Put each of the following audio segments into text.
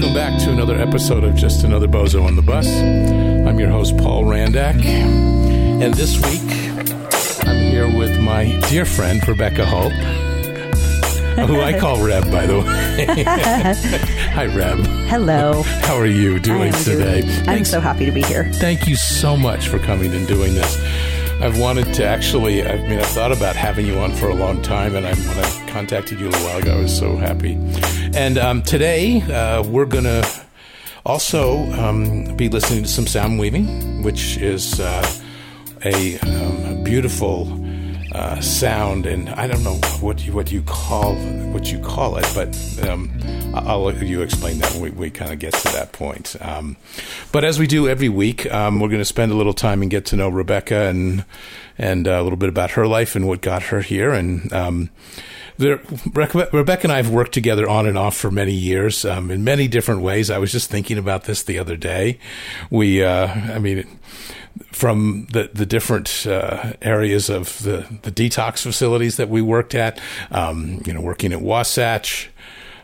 Welcome back to another episode of Just Another Bozo on the Bus. I'm your host, Paul Randak. And this week, I'm here with my dear friend, Rebecca Holt, who I call Reb, by the way. Hi, Reb. Hello. How are you doing today? Doing, I'm so happy to be here. Thank you so much for coming and doing this. I've wanted to actually, I mean, I've thought about having you on for a long time, and I, when I contacted you a little while ago, I was so happy. And um, today, uh, we're going to also um, be listening to some sound weaving, which is uh, a um, beautiful uh, sound, and I don't know what you what you call what you call it, but um, I'll let you explain that when we, we kind of get to that point. Um, but as we do every week, um, we're going to spend a little time and get to know Rebecca and and uh, a little bit about her life and what got her here. And Rebecca and I have worked together on and off for many years um, in many different ways. I was just thinking about this the other day. We, uh, I mean from the the different uh, areas of the the detox facilities that we worked at. Um, you know, working at Wasatch.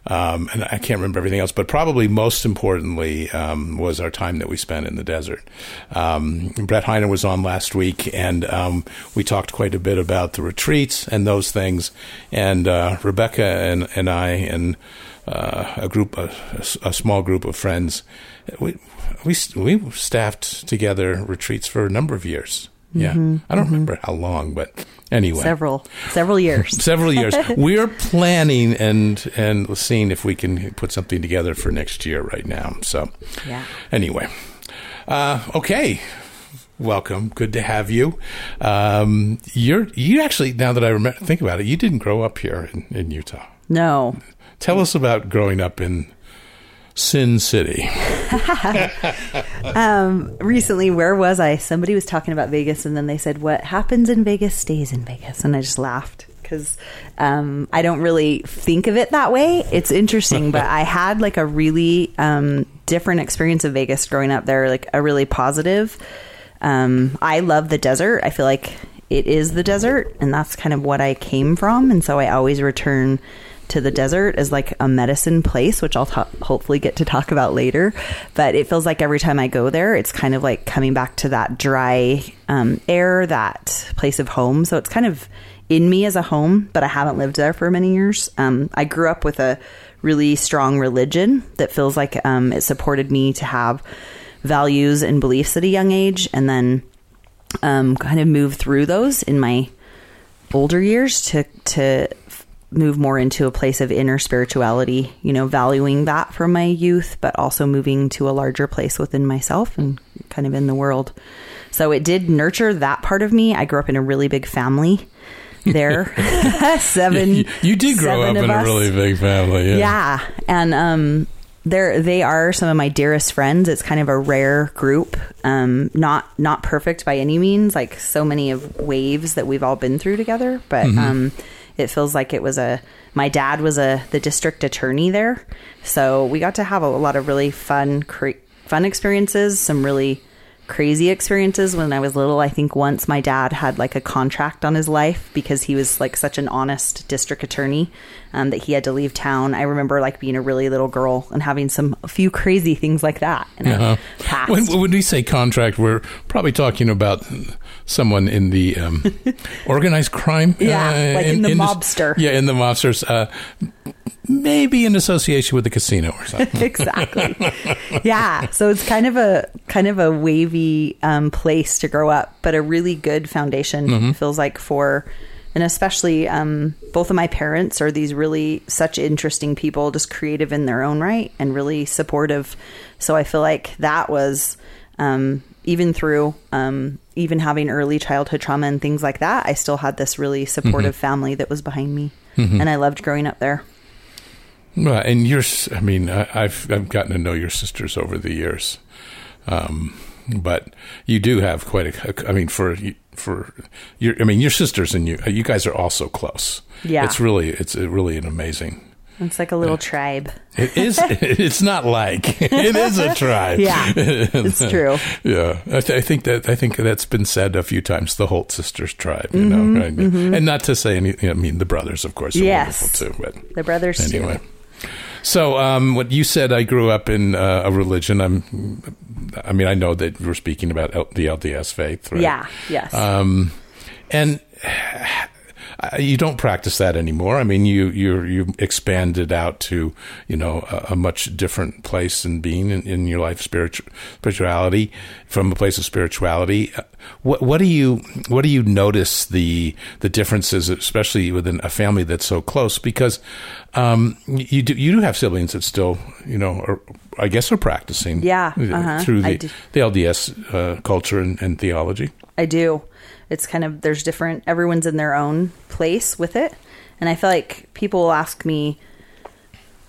Um, and I can't remember everything else, but probably most importantly um, was our time that we spent in the desert. Um, Brett Heiner was on last week, and um, we talked quite a bit about the retreats and those things. And uh, Rebecca and, and I and uh, a group, a, a, small group of friends, we we we staffed together retreats for a number of years. Yeah, mm-hmm, I don't mm-hmm. remember how long, but anyway, several several years. several years. We're planning and and seeing if we can put something together for next year right now. So, yeah. Anyway, uh, okay. Welcome. Good to have you. Um, you're you actually now that I remember, think about it, you didn't grow up here in, in Utah. No. Tell us about growing up in Sin City. um, recently, where was I? Somebody was talking about Vegas, and then they said, "What happens in Vegas stays in Vegas," and I just laughed because um, I don't really think of it that way. It's interesting, but I had like a really um, different experience of Vegas growing up there, like a really positive. Um, I love the desert. I feel like it is the desert, and that's kind of what I came from, and so I always return to the desert as like a medicine place, which I'll t- hopefully get to talk about later. But it feels like every time I go there, it's kind of like coming back to that dry um, air, that place of home. So it's kind of in me as a home, but I haven't lived there for many years. Um, I grew up with a really strong religion that feels like um, it supported me to have values and beliefs at a young age, and then um, kind of move through those in my older years to to move more into a place of inner spirituality, you know, valuing that from my youth, but also moving to a larger place within myself and kind of in the world. So it did nurture that part of me. I grew up in a really big family there. seven. You, you did grow up in us. a really big family. Yeah. Yeah. And, um, they're, they are some of my dearest friends. It's kind of a rare group. Um, not, not perfect by any means, like so many of waves that we've all been through together, but, mm-hmm. um, it feels like it was a my dad was a the district attorney there so we got to have a, a lot of really fun cre- fun experiences some really crazy experiences when I was little. I think once my dad had like a contract on his life because he was like such an honest district attorney um, that he had to leave town. I remember like being a really little girl and having some a few crazy things like that. uh-huh. When, when, we say contract, we're probably talking about someone in the um, organized crime. Yeah, uh, like in, in the in mobster. yeah, in the mobsters. Uh, maybe in association with the casino or something. exactly. yeah. So it's kind of a kind of a wavy um, place to grow up, but a really good foundation mm-hmm. feels like for, and especially um, both of my parents are these really such interesting people, just creative in their own right and really supportive. So I feel like that was. Um, even through um, even having early childhood trauma and things like that, I still had this really supportive mm-hmm. family that was behind me, mm-hmm. and I loved growing up there. Well, and your, I mean, I've I've gotten to know your sisters over the years, um, but you do have quite a. I mean, for for your, I mean, your sisters and you, you guys are also close. Yeah, it's really it's really an amazing. It's like a little tribe. It is. it's not like it is a tribe. Yeah, it's true. yeah, I, th- I, think that I think that's been said a few times. The Holt sisters tribe, you mm-hmm, know, right? mm-hmm. and not to say any. I mean, the brothers, of course, are yes. wonderful too. But the brothers, anyway. Too. So, um, what you said, I grew up in uh, a religion. I'm, I mean, I know that were speaking about L- the LDS faith, right? Yeah. Yes. Um, and you don't practice that anymore. I mean, you you you expanded out to you know a, a much different place and being in, in your life, spiritual spirituality from a place of spirituality. Uh, What what do you what do you notice the the differences, especially within a family that's so close? Because um, you do you do have siblings that still you know are, I guess are practicing Yeah, uh-huh. through the the LDS uh, culture and, and theology. I do. It's kind of there's different. Everyone's in their own place with it, and I feel like people will ask me,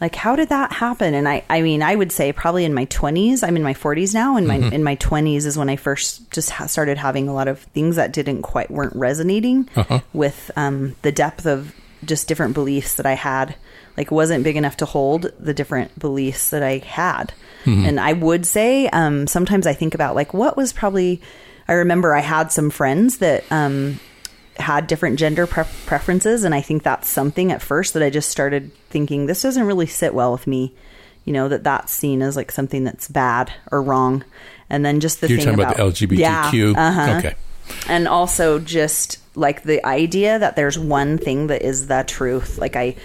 like, how did that happen? And I, I mean, I would say probably in my twenties. I'm in my forties now, and my in my twenties is when I first just ha- started having a lot of things that didn't quite weren't resonating Uh-huh. with um, the depth of just different beliefs that I had. Like, wasn't big enough to hold the different beliefs that I had. And I would say um, sometimes I think about like what was probably. I remember I had some friends that um, had different gender pre- preferences, and I think that's something at first that I just started thinking this doesn't really sit well with me. You know that that's seen as like something that's bad or wrong, and then just the You're thing talking about, about the LGBTQ. Yeah, uh-huh. Okay. and also just like the idea that there's one thing that is the truth. Like I,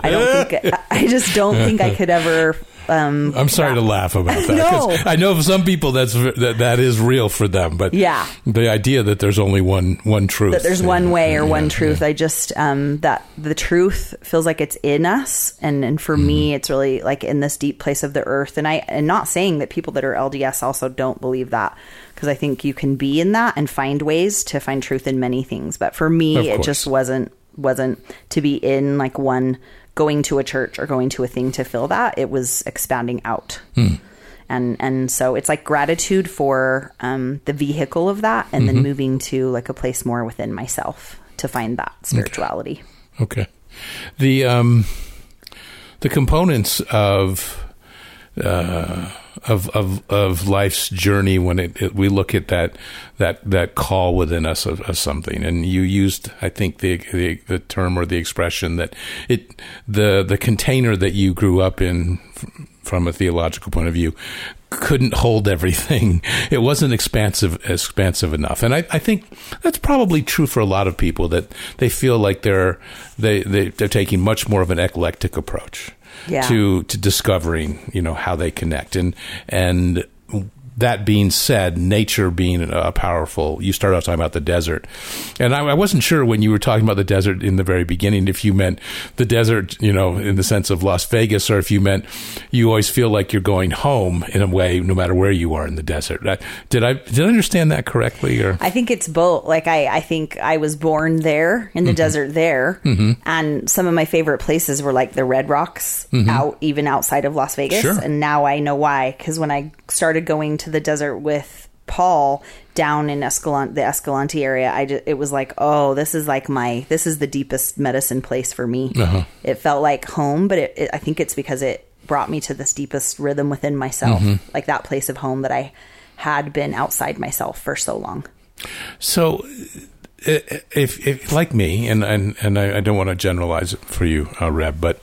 I don't think I just don't think I could ever. Um, I'm sorry to laugh about that. No. I know for some people that's that, that is real for them, but Yeah. the idea that there's only one one truth, that there's one way or Yeah, one yeah. truth. I just um, that the truth feels like it's in us, and and for me, it's really like in this deep place of the earth. And I and not saying that people that are LDS also don't believe that, because I think you can be in that and find ways to find truth in many things. But for me, it just wasn't wasn't to be in like one going to a church or going to a thing to fill that. It was expanding out and and so it's like gratitude for um, the vehicle of that and then moving to like a place more within myself to find that spirituality Okay. The um, the components of uh, of of of life's journey when it, it we look at that that that call within us of, of something, and you used I think the, the the term or the expression that it the the container that you grew up in from a theological point of view couldn't hold everything. It wasn't expansive expansive enough. And I, I think that's probably true for a lot of people that they feel like they're they, they they're taking much more of an eclectic approach Yeah. to to discovering, you know, how they connect. And and that being said, nature being a powerful, you started out talking about the desert, and I, I wasn't sure when you were talking about the desert in the very beginning if you meant the desert, you know, in the sense of Las Vegas, or if you meant you always feel like you're going home in a way, no matter where you are in the desert. Did I did I understand that correctly? Or? I think it's both. Like i i think i was born there in the mm-hmm. desert there. Mm-hmm. And some of my favorite places were like the red rocks mm-hmm. out even outside of las vegas. Sure. and now i know why because when i started going to the desert with paul down in escalante the escalante area i just, it was like oh this is like my this is the deepest medicine place for me. Uh-huh. it felt like home but it, it, i think it's because it brought me to this deepest rhythm within myself like that place of home that i had been outside myself for so long. So, if, if like me, and and and I, I don't want to generalize it for you, uh, Reb, but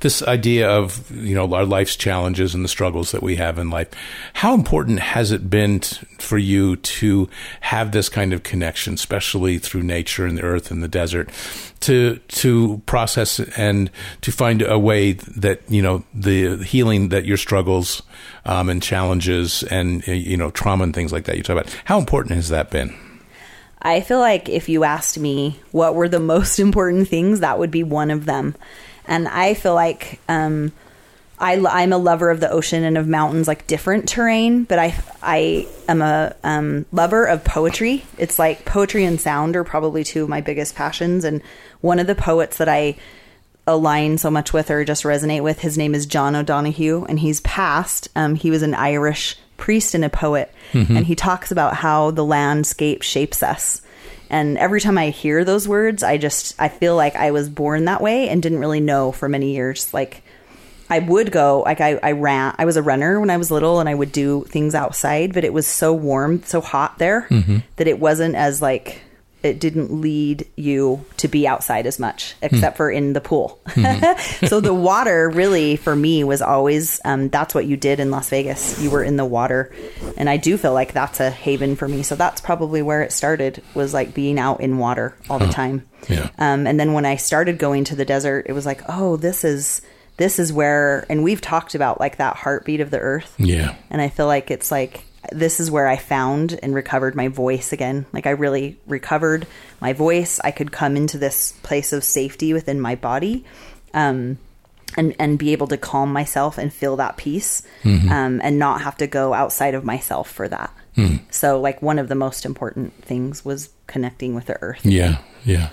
this idea of you know our life's challenges and the struggles that we have in life, how important has it been t- for you to have this kind of connection, especially through nature and the earth and the desert, to to process and to find a way that you know the healing that your struggles um, and challenges and you know trauma and things like that you talk about. How important has that been? I feel like if you asked me what were the most important things, that would be one of them. And I feel like um, I, I'm a lover of the ocean and of mountains, like different terrain. But I I am a um, lover of poetry. It's like poetry and sound are probably two of my biggest passions. And one of the poets that I align so much with or just resonate with. His name is John O'Donohue, and he's passed. Um, he was an Irish priest and a poet, and he talks about how the landscape shapes us. And every time I hear those words, I just I feel like I was born that way and didn't really know for many years. Like I would go, like I, I ran, I was a runner when I was little, and I would do things outside, but it was so warm, so hot there mm-hmm. that it wasn't as like it didn't lead you to be outside as much, except for in the pool. so the water really for me was always um, that's what you did in Las Vegas. You were in the water, and I do feel like that's a haven for me. So that's probably where it started was like being out in water all the time. Yeah. Um, and then when I started going to the desert, it was like, oh, this is this is where, and we've talked about like that heartbeat of the earth. Yeah. And I feel like it's like this is where I found and recovered my voice again. Like I really recovered my voice. I could come into this place of safety within my body. Um, and, and be able to calm myself and feel that peace um, and not have to go outside of myself for that. So, like, one of the most important things was connecting with the earth. Yeah, yeah.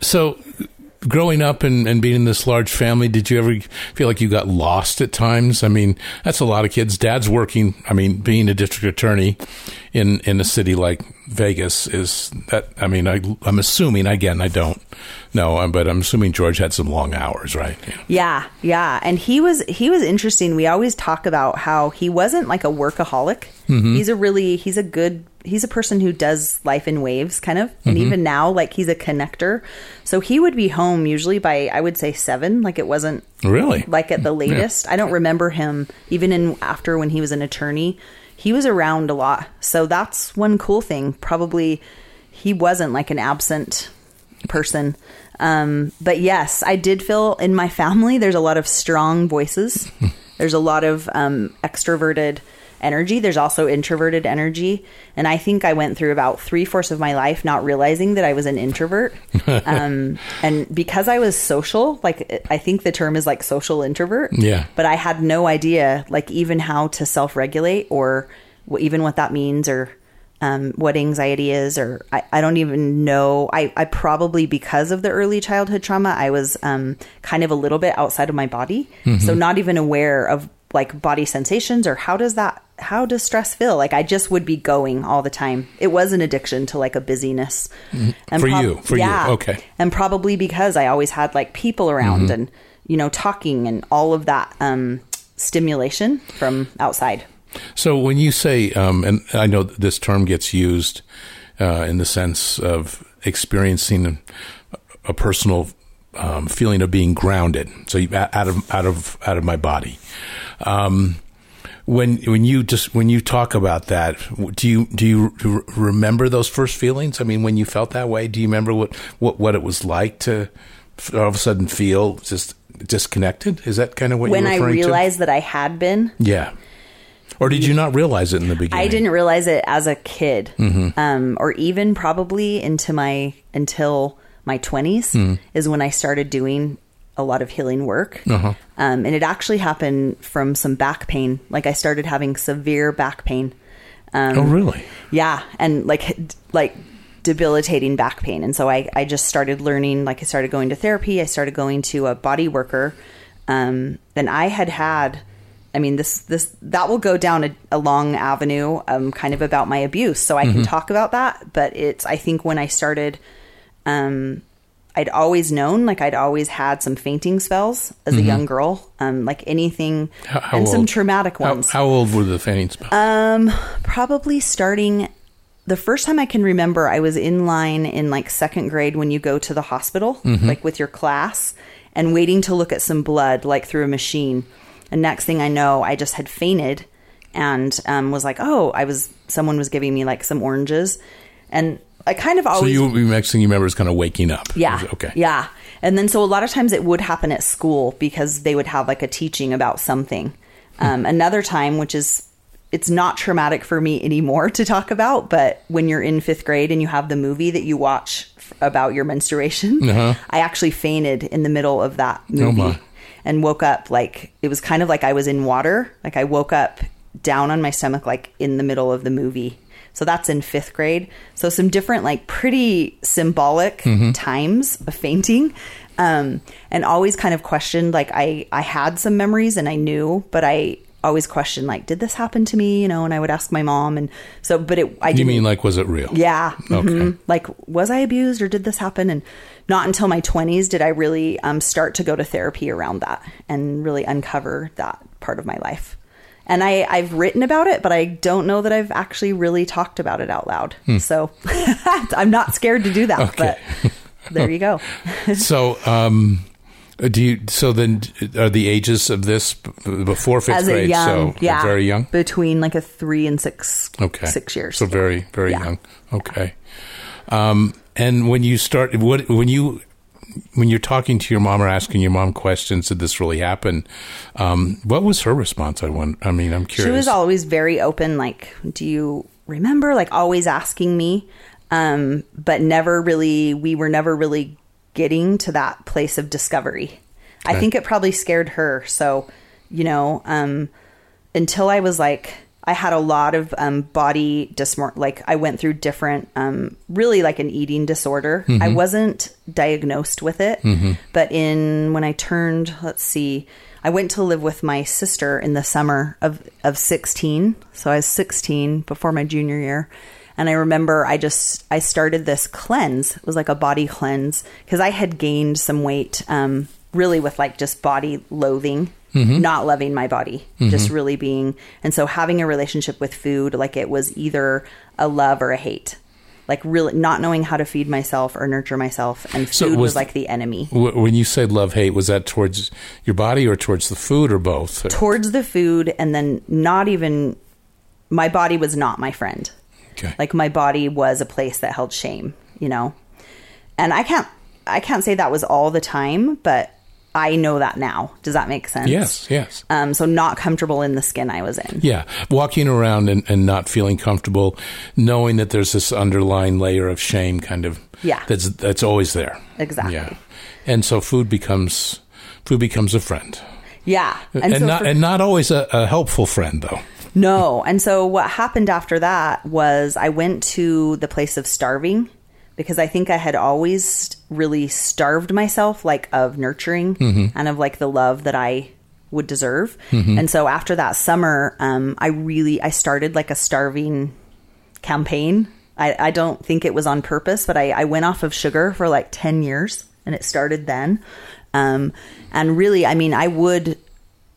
So, growing up and, and being in this large family, did you ever feel like you got lost at times? I mean, that's a lot of kids. Dad's working. I mean, being a district attorney in in a city like Vegas is that. I mean, I, I'm assuming again, I don't know, um, but I'm assuming George had some long hours, right? Yeah. Yeah, yeah, and he was he was interesting. We always talk about how he wasn't like a workaholic. He's a really he's a good he's a person who does life in waves kind of. And even now like he's a connector. So he would be home usually by I would say 7, like it wasn't Really? like at the latest. I don't remember him even in after when he was an attorney. He was around a lot. So that's one cool thing. Probably he wasn't like an absent person. Um, but yes, I did feel in my family there's a lot of strong voices. there's a lot of um, extroverted energy. There's also introverted energy. And I think I went through about three fourths of my life not realizing that I was an introvert. um, and because I was social, like I think the term is like social introvert. Yeah. But I had no idea, like even how to self regulate or even what that means or um, what anxiety is, or I, I don't even know. I, I probably, because of the early childhood trauma, I was um, kind of a little bit outside of my body. So not even aware of like body sensations or how does that, how does stress feel? Like I just would be going all the time. It was an addiction to like a busyness. And For you, for you. Okay. And probably because I always had like people around and, you know, talking and all of that um, stimulation from outside. So when you say, um, and I know this term gets used uh, in the sense of experiencing a, a personal um, feeling of being grounded, so you, out of out of out of my body. Um, when when you just when you talk about that, do you do you remember those first feelings? I mean, when you felt that way, do you remember what what, what it was like to all of a sudden feel just disconnected? Is that kind of what When you're doing? When I realized that I had been. Yeah. Or did you not realize it in the beginning? I didn't realize it as a kid, um, or even probably into my until my 20s is when I started doing a lot of healing work. Um, and it actually happened from some back pain. Like I started having severe back pain. Um, Oh, really? Yeah, and like like debilitating back pain. And so I I just started learning. Like I started going to therapy. I started going to a body worker. Um, and I had had. I mean, this this that will go down a, a long avenue, um, kind of about my abuse. So I can talk about that. But it's I think when I started, um, I'd always known, like I'd always had some fainting spells as a young girl, um, like anything, How- how and some old? traumatic ones. how old were the fainting spells? Um, probably starting the first time I can remember, I was in line in like second grade when you go to the hospital, like with your class, and waiting to look at some blood, like through a machine. And next thing I know, I just had fainted and um, was like, oh, I was, someone was giving me like some oranges. And I kind of always. so you, next thing you remember is kind of waking up. Yeah. Okay. Yeah. And then so a lot of times it would happen at school because they would have like a teaching about something. Um, another time, which is it's not traumatic for me anymore to talk about, but when you're in fifth grade and you have the movie that you watch f- about your menstruation, Uh-huh. I actually fainted in the middle of that movie my. and woke up like it was kind of like I was in water. Like I woke up down on my stomach, like in the middle of the movie. So that's in fifth grade. So some different, like pretty symbolic times of fainting. Um, and always kind of questioned, like I, I had some memories and I knew, but I always questioned, like, did this happen to me? You know, and I would ask my mom. And so, but it, I You didn't mean like was it real? yeah. Okay. mhm. Like, was I abused or did this happen? And not until my 20s did I really um, start to go to therapy around that and really uncover that part of my life. And I, I've written about it, but I don't know that I've actually really talked about it out loud. So I'm not scared to do that. Hmm. Okay. But there you go. so, um, do you? So then, are the ages of this before fifth As grade? young, so yeah, very young. between like a three and six, Okay, six years. So very, very Yeah. young. Okay. Um, and when you start, what when you when you're talking to your mom or asking your mom questions, did this really happen? Um, what was her response? I want. I mean, I'm curious. She was always very open. Like, do you remember? Like, always asking me, um, but never really. We were never really getting to that place of discovery. I think it probably scared her. So, you know, um, until I was like, I had a lot of um, body dysmor. Like, I went through different, um, really like an eating disorder. I wasn't diagnosed with it, but in when I turned, let's see, I went to live with my sister in the summer of of sixteen. So I was sixteen before my junior year. And I remember I just I started this cleanse. It was like a body cleanse because I had gained some weight, um, really with like just body loathing, Mm-hmm. not loving my body, mm-hmm. just really being. And so having a relationship with food, like it was either a love or a hate, like really not knowing how to feed myself or nurture myself, and food So was, was- like the enemy. Wh- When you said love hate, was that towards your body or towards the food or both? Towards the food, and then not even my body was not my friend. Okay. like my body was a place that held shame you know and i can't i can't say that was all the time but i know that now does that make sense yes, yes. um so not comfortable in the skin i was in Yeah, walking around and, and not feeling comfortable, knowing that there's this underlying layer of shame, kind of. Yeah. that's that's always there. Exactly. Yeah, and so food becomes food becomes a friend, yeah and, so not for- and not always a, a helpful friend though. No. And so what happened after that was I went to the place of starving because I think I had always really starved myself, like of nurturing and of like the love that I would deserve. And so after that summer, um, I really I started like a starving campaign. I, I don't think it was on purpose, but I, I went off of sugar for like 10 years and it started then. Um, and really, I mean, I would,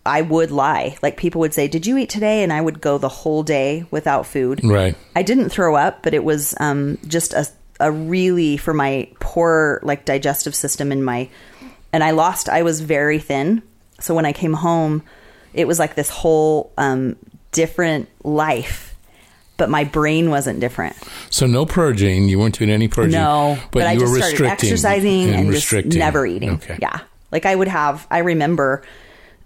I would lie. Like people would say, did you eat today? And I would go the whole day without food. Right. I didn't throw up, but it was, um, just a, a really for my poor, like digestive system and my, and I lost, I was very thin. So when I came home, it was like this whole, um, different life, but my brain wasn't different. So no purging. You weren't doing any purging. No, but, I you just were started restricting exercising and, restricting. just never eating. Okay. Yeah, like I would have. I remember,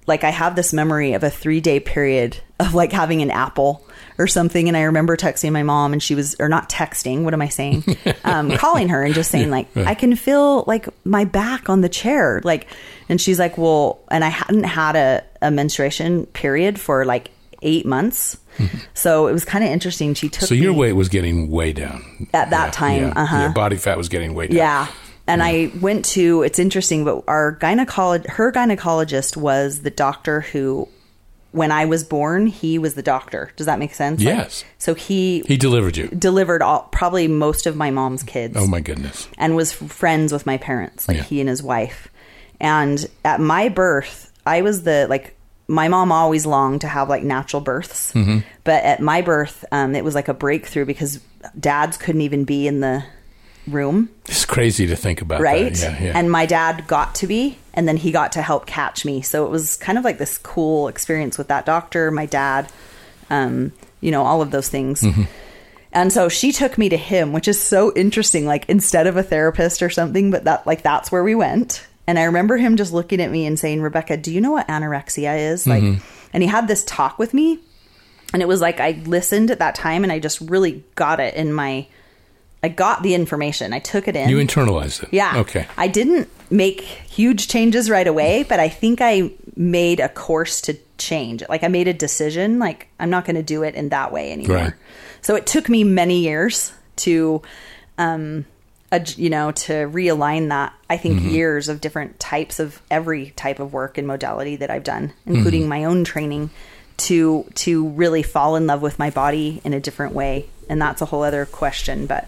like I have this memory of a three day period of like having an apple or something, and I remember texting my mom, and she was or not texting. What am I saying? um, calling her and just saying like, I can feel like my back on the chair, like, and she's like, well, and I hadn't had a, a menstruation period for like eight months. So it was kind of interesting. She took. So your weight was getting way down At that Yeah, time, Yeah, uh-huh. Your body fat was getting way down. Yeah. And I went to, it's interesting, but our gynecologist, her gynecologist was the doctor who, when I was born, he was the doctor. Does that make sense? Like, Yes. so he, He delivered you. delivered all, probably most of my mom's kids Oh my goodness. and was friends with my parents, like Yeah. he and his wife. And at my birth, I was the like my mom always longed to have like natural births, Mm-hmm. but at my birth, um, it was like a breakthrough because dads couldn't even be in the room, It's crazy to think about. right? Yeah, yeah. And my dad got to be, and then he got to help catch me. So it was kind of like this cool experience with that doctor, my dad, um, you know, all of those things. Mm-hmm. And so she took me to him, which is so interesting. Like instead of a therapist or something, but that like that's where we went. And I remember him just looking at me and saying, "Rebecca, do you know what anorexia is?" Like, and he had this talk with me, and it was like I listened at that time, and I just really got it in my. I got the information. I took it in. you internalized it. Yeah. Okay. I didn't make huge changes right away, but I think I made a course to change. Like I made a decision, like I'm not going to do it in that way anymore. Right. So it took me many years to, um, ad- you know, to realign that. I think Mm-hmm. years of different types of every type of work and modality that I've done, including Mm-hmm. my own training, to to really fall in love with my body in a different way. And that's a whole other question, but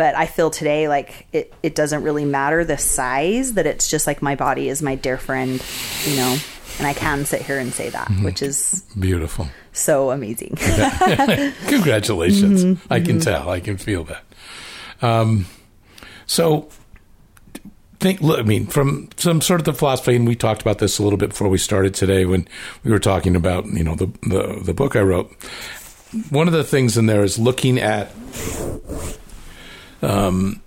but I feel today like it, it doesn't really matter the size that it's just like my body is my dear friend, you know. and I can sit here and say that, Mm-hmm. which is Beautiful. so amazing. Congratulations. Mm-hmm. I can tell. I can feel that. Um, so, think. Look, I mean, from some sort of the philosophy, and we talked about this a little bit before we started today when we were talking about you know the the, the book I wrote. One of the things in there is looking at um,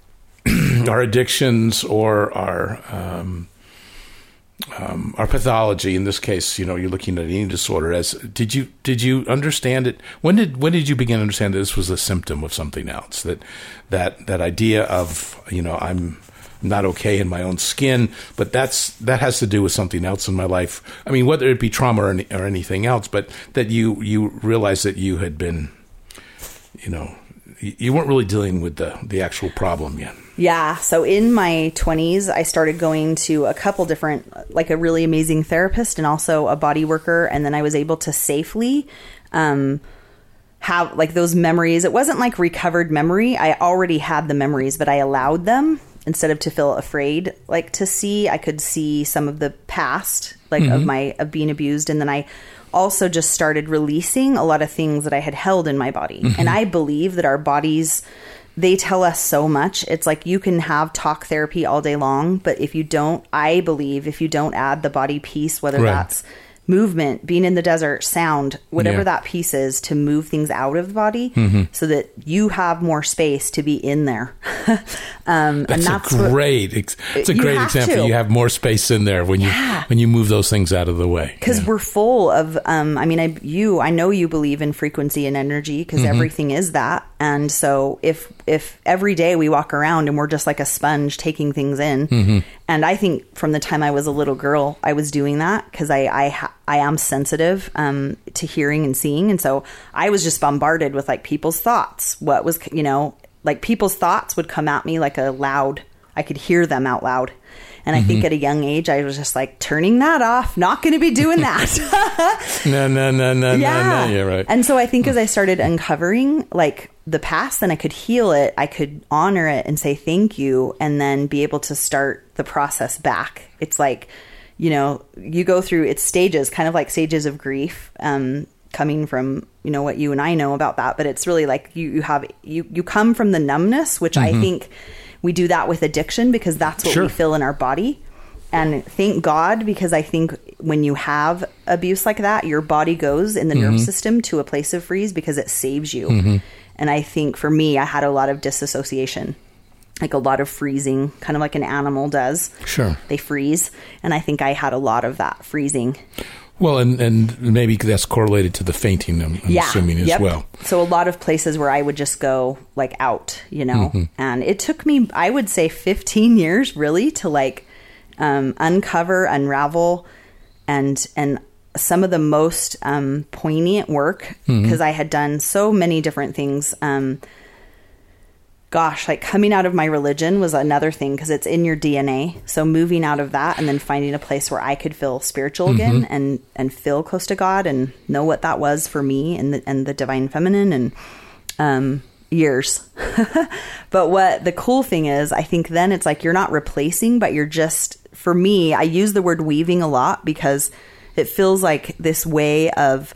our addictions or our um, um, our pathology. In this case, you know, you're looking at eating disorder. As did you did you understand it? When did when did you begin to understand that this was a symptom of something else? That that that idea of you know I'm not okay in my own skin, but that's that has to do with something else in my life. I mean, whether it be trauma or, any, or anything else, but that you you realize that you had been, you know, you weren't really dealing with the the actual problem yet. Yeah. So in my 20s, I started going to a couple different, like a really amazing therapist and also a body worker. And then I was able to safely um, have like those memories. It wasn't like recovered memory. I already had the memories, but I allowed them instead of to feel afraid, like to see. I could see some of the past, like of my, of being abused. And then I, also just started releasing a lot of things that I had held in my body. Mm-hmm. And I believe that our bodies they tell us so much. It's like you can have talk therapy all day long, but if you don't, I believe if you don't add the body piece, whether Right. that's movement, being in the desert, sound, whatever Yeah. that piece is to move things out of the body Mm-hmm. so that you have more space to be in there. um, That's, and that's a great. ex- it's a great example. to. You have more space in there when you Yeah. when you move those things out of the way. because Yeah. we're full of um i mean i you i know you believe in frequency and energy because Mm-hmm. everything is that and so if if every day we walk around and we're just like a sponge taking things in Mm-hmm. And i think from the time i was a little girl i was doing that because i i ha- i am sensitive um to hearing and seeing and so i was just bombarded with like people's thoughts what was you know like people's thoughts would come at me like a loud i could hear them out loud and I Mm-hmm. think at a young age, I was just like turning that off, not going to be doing that. no, no, no, no, yeah. no, no. You're right. And so I think as I started uncovering like the past, then I could heal it, I could honor it and say thank you, and then be able to start the process back. It's like, you know, you go through its stages, kind of like stages of grief. Um, coming from you know what you and I know about that but it's really like you you have you you come from the numbness which I think we do that with addiction because that's what Mm-hmm. Sure. we feel in our body and thank God because I think when you have abuse like that, your body goes in the Mm-hmm. nervous system to a place of freeze because it saves you. And I think for me, I had a lot of disassociation, like a lot of freezing, kind of like an animal does. Sure. They freeze. And I think I had a lot of that freezing. Well, and and maybe that's correlated to the fainting. I'm, I'm assuming as Yep. well. So a lot of places where I would just go like out, you know, Mm-hmm. and it took me, I would say, 15 years really to like um, uncover, unravel, and and some of the most um, poignant work Mm-hmm. because I had done so many different things. Um, gosh, like coming out of my religion was another thing because it's in your DNA. So moving out of that and then finding a place where I could feel spiritual again and and feel close to God and know what that was for me and the and the divine feminine and um years. but what the cool thing is, I think then it's like you're not replacing, but you're just for me, I use the word weaving a lot because it feels like this way of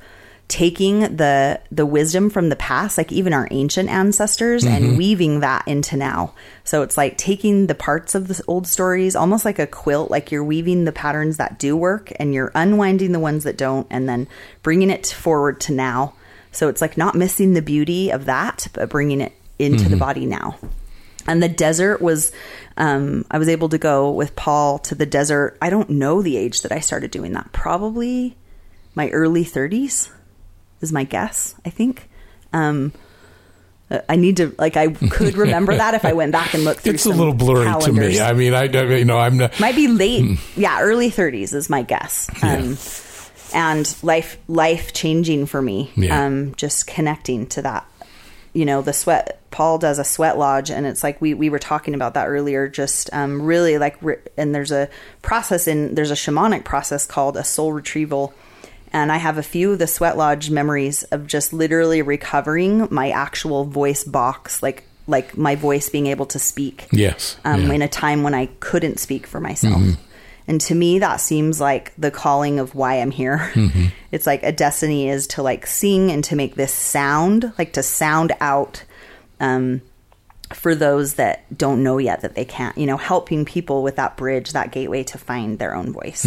taking the the wisdom from the past like even our ancient ancestors and mm-hmm. weaving that into now. So it's like taking the parts of the old stories almost like a quilt like you're weaving the patterns that do work and you're unwinding the ones that don't and then bringing it forward to now. So it's like not missing the beauty of that but bringing it into the mm-hmm. body now. And the desert was um, i was able to go with paul to the desert. I don't know the age that i started doing that. Probably my early 30s is my guess i think. Um, i need to like i could remember that if i went back and looked through It's a little blurry to me. I mean, I I- you know I'm not. might be late. Yeah early 30s is my guess. Um, and life life changing for me Yeah. um, just connecting to that you know the sweat paul does a sweat lodge and it's like we, we were talking about that earlier just um, really like re- and there's a process in there's a shamanic process called a soul retrieval and i have a few of the sweat lodge memories of just literally recovering my actual voice box like like my voice being able to speak Yes. um, yeah. in a time when I couldn't speak for myself. And to me, that seems like the calling of why I'm here. It's like a destiny is to like sing and to make this sound, like to sound out um, for those that don't know yet that they can't, you know, helping people with that bridge, that gateway to find their own voice.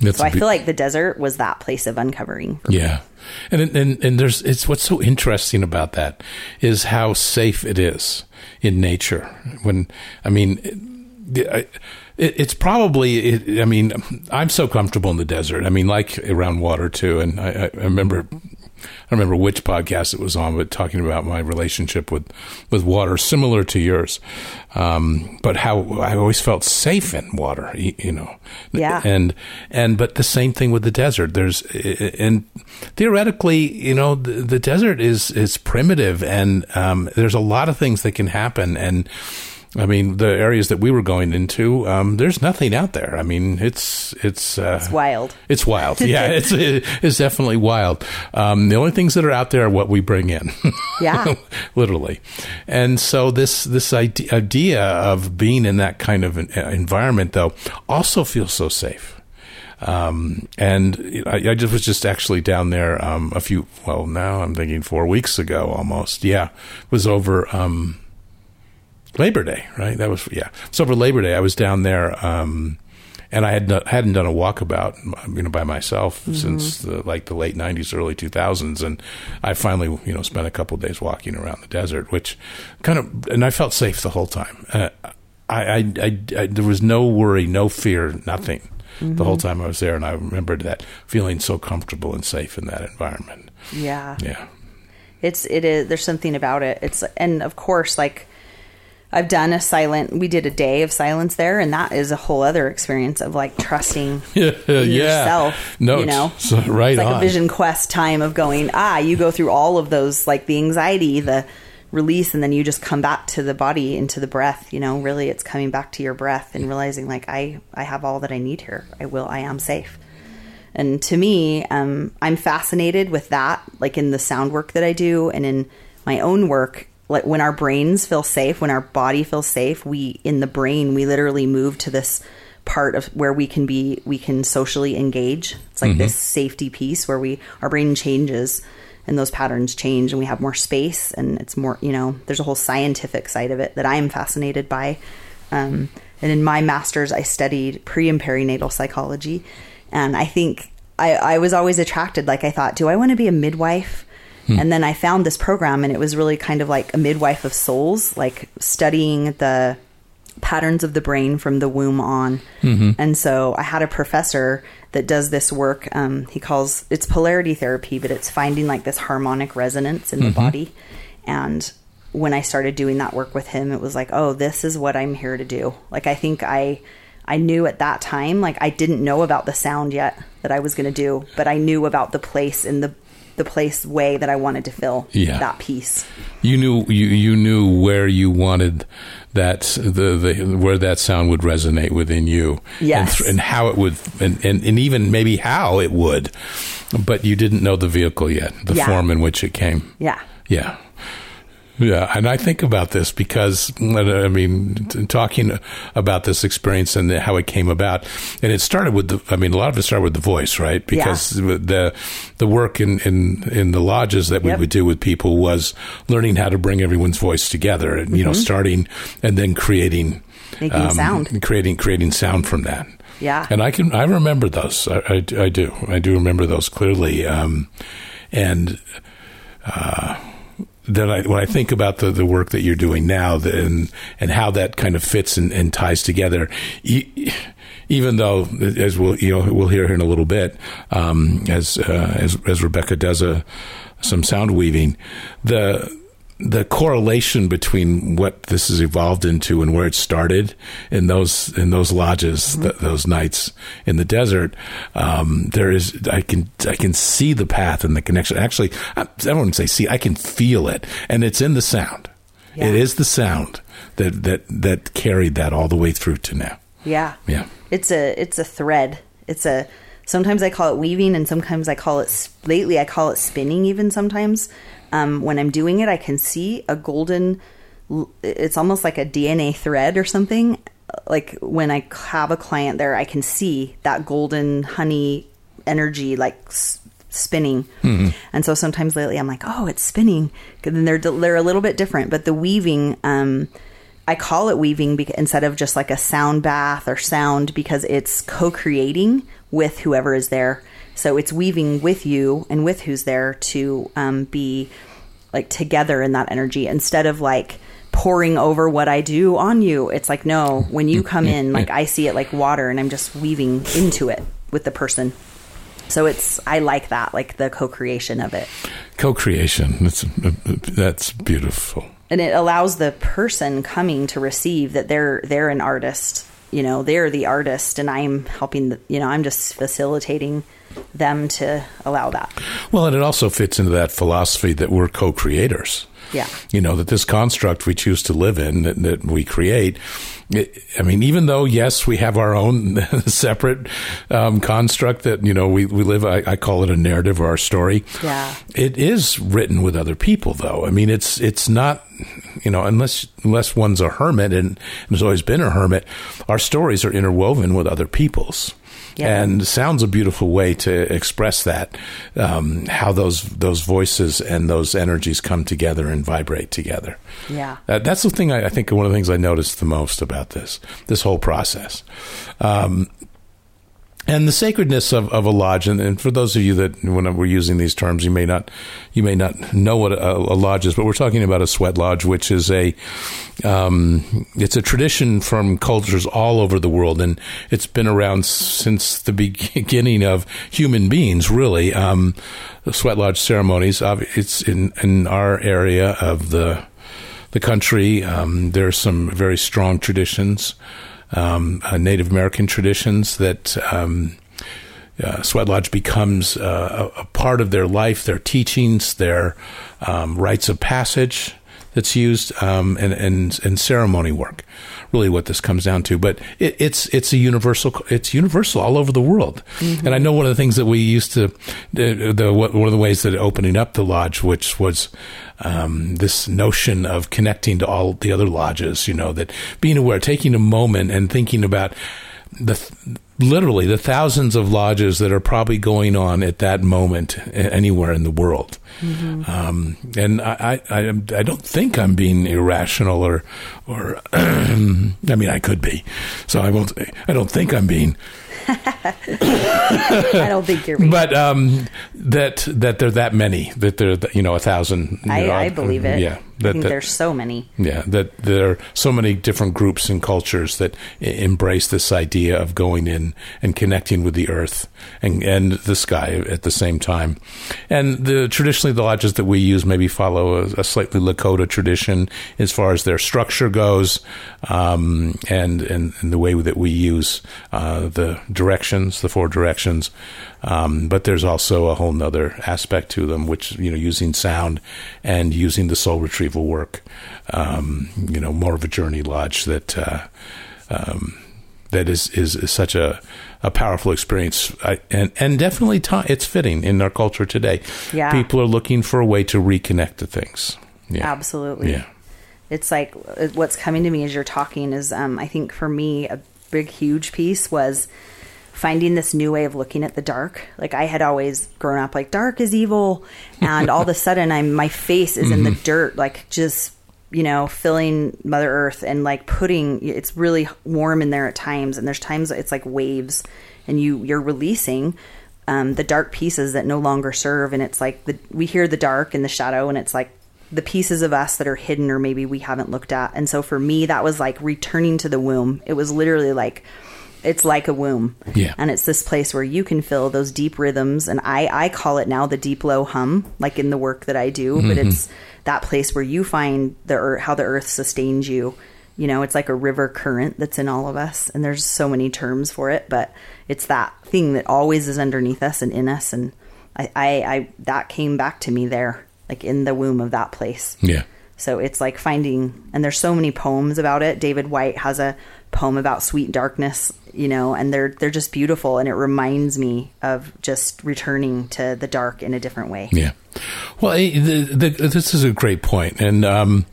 That's So I big- feel like the desert was that place of uncovering. for me. Yeah, and and and there's it's what's so interesting about that is how safe it is in nature. When I mean, it, it's probably. It, I mean, I'm so comfortable in the desert. I mean, like around water too. And I, I remember. I don't remember which podcast it was on, but talking about my relationship with, with water, similar to yours, um, but how I always felt safe in water, you, you know. Yeah. And and but the same thing with the desert. There's and theoretically, you know, the, the desert is is primitive, and um, there's a lot of things that can happen. And I mean, the areas that we were going into, um, there's nothing out there. I mean, it's it's uh, It's wild. it's wild. Yeah, it's it's definitely wild. Um, the only things that are out there are what we bring in. Yeah. literally. And so this this idea, of being in that kind of an uh, environment, though, also feels so safe. Um, and I, I just was just actually down there um, a few. Well, now I'm thinking four weeks ago, almost. Yeah, was over. Labor Day, right? That was yeah. So for Labor Day, I was down there, um, and I had not, hadn't done a walkabout, you know, by myself since the, like the late '90s, early 2000s, and I finally, you know, spent a couple of days walking around the desert, which kind of, and I felt safe the whole time. Uh, I, I, I, I, there was no worry, no fear, nothing. The whole time I was there, and I remembered that feeling so comfortable and safe in that environment. Yeah. Yeah, It's it is there's something about it. It's and of course like I've done a silent we did a day of silence there and that is a whole other experience of like trusting yeah, yourself, No, you know? so, right it's like on. a vision quest time of going, ah, you go through all of those like the anxiety, the release and then you just come back to the body into the breath, you know, really it's coming back to your breath and realizing like I I have all that I need here. I will I am safe. And to me, um, I'm fascinated with that, like in the sound work that I do and in my own work. Like when our brains feel safe, when our body feels safe, we in the brain we literally move to this part of where we can be, we can socially engage. It's like this safety piece where we our brain changes and those patterns change and we have more space and it's more you know there's a whole scientific side of it that i'm fascinated by. Um, and in my master's i studied pre and perinatal psychology and i think I, I was always attracted like i thought do i want to be a midwife Hmm. and then i found this program and it was really kind of like a midwife of souls like studying the patterns of the brain from the womb on. Mm-hmm. And so I had a professor that does this work. Um, he calls it's polarity therapy, but it's finding like this harmonic resonance in the mm-hmm. body. And when I started doing that work with him, it was like, oh, this is what I'm here to do. Like I think I I knew at that time, like I didn't know about the sound yet that I was going to do, but I knew about the place in the the place way that I wanted to fill Yeah. that piece. You knew you you knew where you wanted that the, the where that sound would resonate within you, Yes. and, and how it would, and, and and even maybe how it would, but you didn't know the vehicle yet, the Yeah. form in which it came. Yeah. Yeah. Yeah, and I think about this because I mean, t- talking about this experience and how it came about, and it started with the. I mean, a lot of it started with the voice, right? Because the the work in in, in the lodges that we Yep. would do with people was learning how to bring everyone's voice together, and you know, starting and then creating Mm-hmm. Making sound. creating creating sound from that. Yeah. and I can I remember those. I, I, I do. I do remember those clearly. Um, and then I, when I think about the, the work that you're doing now and and how that kind of fits and, and ties together, even though as we'll you know we'll hear here in a little bit, um, as uh, as as Rebecca does a some sound weaving, the the correlation between what this has evolved into and where it started in those in those lodges th- those nights in the desert um, there is I can I can see the path and the connection actually I, I don't want to say see I can feel it and it's in the sound Yeah. it is the sound that that that carried that all the way through to now Yeah. Yeah. It's a it's a thread. It's a sometimes I call it weaving and sometimes I call it lately I call it spinning even sometimes. Um, when I'm doing it, I can see a golden. It's almost like a DNA thread or something, like when I have a client there, I can see that golden honey energy like s- spinning. And so sometimes lately I'm like, oh, it's spinning. 'Cause then they're they're a little bit different, but the weaving. Um, I call it weaving bec instead of just like a sound bath or sound because it's co-creating with whoever is there. So it's weaving with you and with who's there to um, be like together in that energy instead of like pouring over what I do on you. It's like no, when you come in, like I see it like water and I'm just weaving into it with the person. So it's I like that, like the co-creation of it. Co-creation. That's that's beautiful. and it allows the person coming to receive that they're they're an artist you know they're the artist and i'm helping the, you know i'm just facilitating them to allow that Well, and it also fits into that philosophy that we're co-creators. Yeah. You know, that this construct we choose to live in, that, that we create, it, I mean, even though, yes, we have our own separate um, construct that, you know, we, we live, I, I call it a narrative or our story. Yeah. It is written with other people, though. I mean, it's, it's not, you know, unless, unless one's a hermit and has always been a hermit, our stories are interwoven with other people's. Yeah. And sound's a beautiful way to express that, um, how those those voices and those energies come together and vibrate together. Yeah. Uh, that's the thing I, I think one of the things I noticed the most about this this whole process. Um, and the sacredness of, of a lodge, and, and for those of you that when we're using these terms, you may not you may not know what a, a lodge is, but we're talking about a sweat lodge, which is a um, it's a tradition from cultures all over the world, and it's been around since the beginning of human beings. Really, um, sweat lodge ceremonies. It's in in our area of the the country. Um, there are some very strong traditions, um, uh, Native American traditions that. Um, uh, Sweat Lodge becomes uh, a, part of their life, their teachings, their um, rites of passage that's used, um, and and ceremony work. Really, what this comes down to, but it, it's it's a universal. It's universal all over the world. And I know one of the things that we used to, the, the one of the ways that opening up the lodge, which was um, this notion of connecting to all the other lodges. You know, that being aware, taking a moment and thinking about the literally the thousands of lodges that are probably going on at that moment anywhere in the world. Um, and I, I, I, don't think I'm being irrational or, or, I mean, I could be. So I won't, I don't think I'm being, i don't think you're being but, um, that, that there are that many, that there, are, you know, a thousand. I, I believe it Yeah. That, that- there's so many yeah, that there are so many different groups and cultures that embrace this idea of going in and connecting with the earth and, and the sky at the same time. And the traditionally the lodges that we use maybe follow a, a slightly Lakota tradition as far as their structure goes, um, and, and and the way that we use uh, the directions, the four directions. Um, but there's also a whole nother aspect to them, which you know, using sound and using the soul retrieval work. Um, you know, more of a journey lodge that uh, um, that is, is is such a a powerful experience, I, and and definitely it's fitting in our culture today. Yeah. people are looking for a way to reconnect to things. Yeah, absolutely Yeah. it's like uh, what's coming to me as you're talking is um, i think for me a big huge piece was finding this new way of looking at the dark like i had always grown up like dark is evil and all of a sudden i'm my face is in the dirt like just you know filling mother earth and like putting it's really warm in there at times and there's times it's like waves and you you're releasing um, the dark pieces that no longer serve and it's like the we hear the dark and the shadow and it's like the pieces of us that are hidden or maybe we haven't looked at. And so for me, that was like returning to the womb. It was literally like, it's like a womb. Yeah. And it's this place where you can feel those deep rhythms. And I, I call it now the deep low hum, like in the work that I do. But mm-hmm. it's that place where you find the earth, how the earth sustains you. You know, it's like a river current that's in all of us. And there's so many terms for it, but it's that thing that always is underneath us and in us. And I, I, I that came back to me there, like in the womb of that place. yeah. So it's like finding, and there's so many poems about it. David Whyte has a poem about sweet darkness, you know, and they're they're just beautiful, and it reminds me of just returning to the dark in a different way. Yeah. Well, eh, the, the, this is a great point, and um,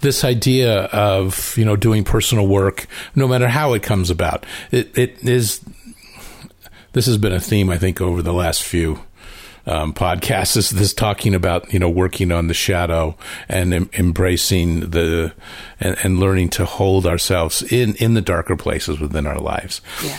this idea of you know doing personal work, no matter how it comes about, it, it is. This has been a theme, I think, over the last few um, podcast is this talking about you know working on the shadow and em- embracing the and, and, learning to hold ourselves in in the darker places within our lives, yeah.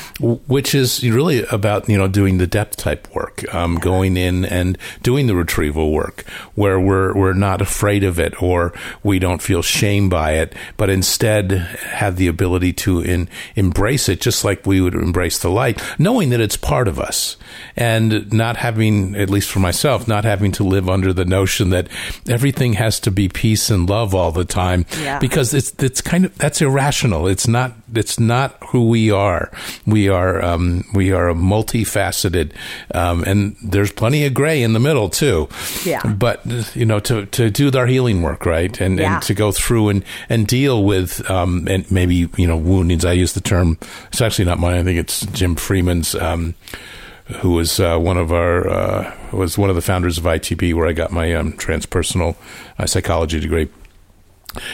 which is really about you know doing the depth type work, um, going in and doing the retrieval work where we're we're not afraid of it or we don't feel shame by it, but instead have the ability to in, embrace it just like we would embrace the light, knowing that it's part of us and not having at least for myself, not having to live under the notion that everything has to be peace and love all the time. Yeah. Because it's it's kind of that's irrational. It's not it's not who we are. We are um, we are a multifaceted, um, and there's plenty of gray in the middle too. Yeah. But you know, to to do our healing work, right, and Yeah. and to go through and and deal with um, and maybe you know woundings. I use the term. It's actually not mine. I think it's Jim Freeman's. Um, who was uh, one of our uh, was one of the founders of ITP, where I got my um, transpersonal uh, psychology degree.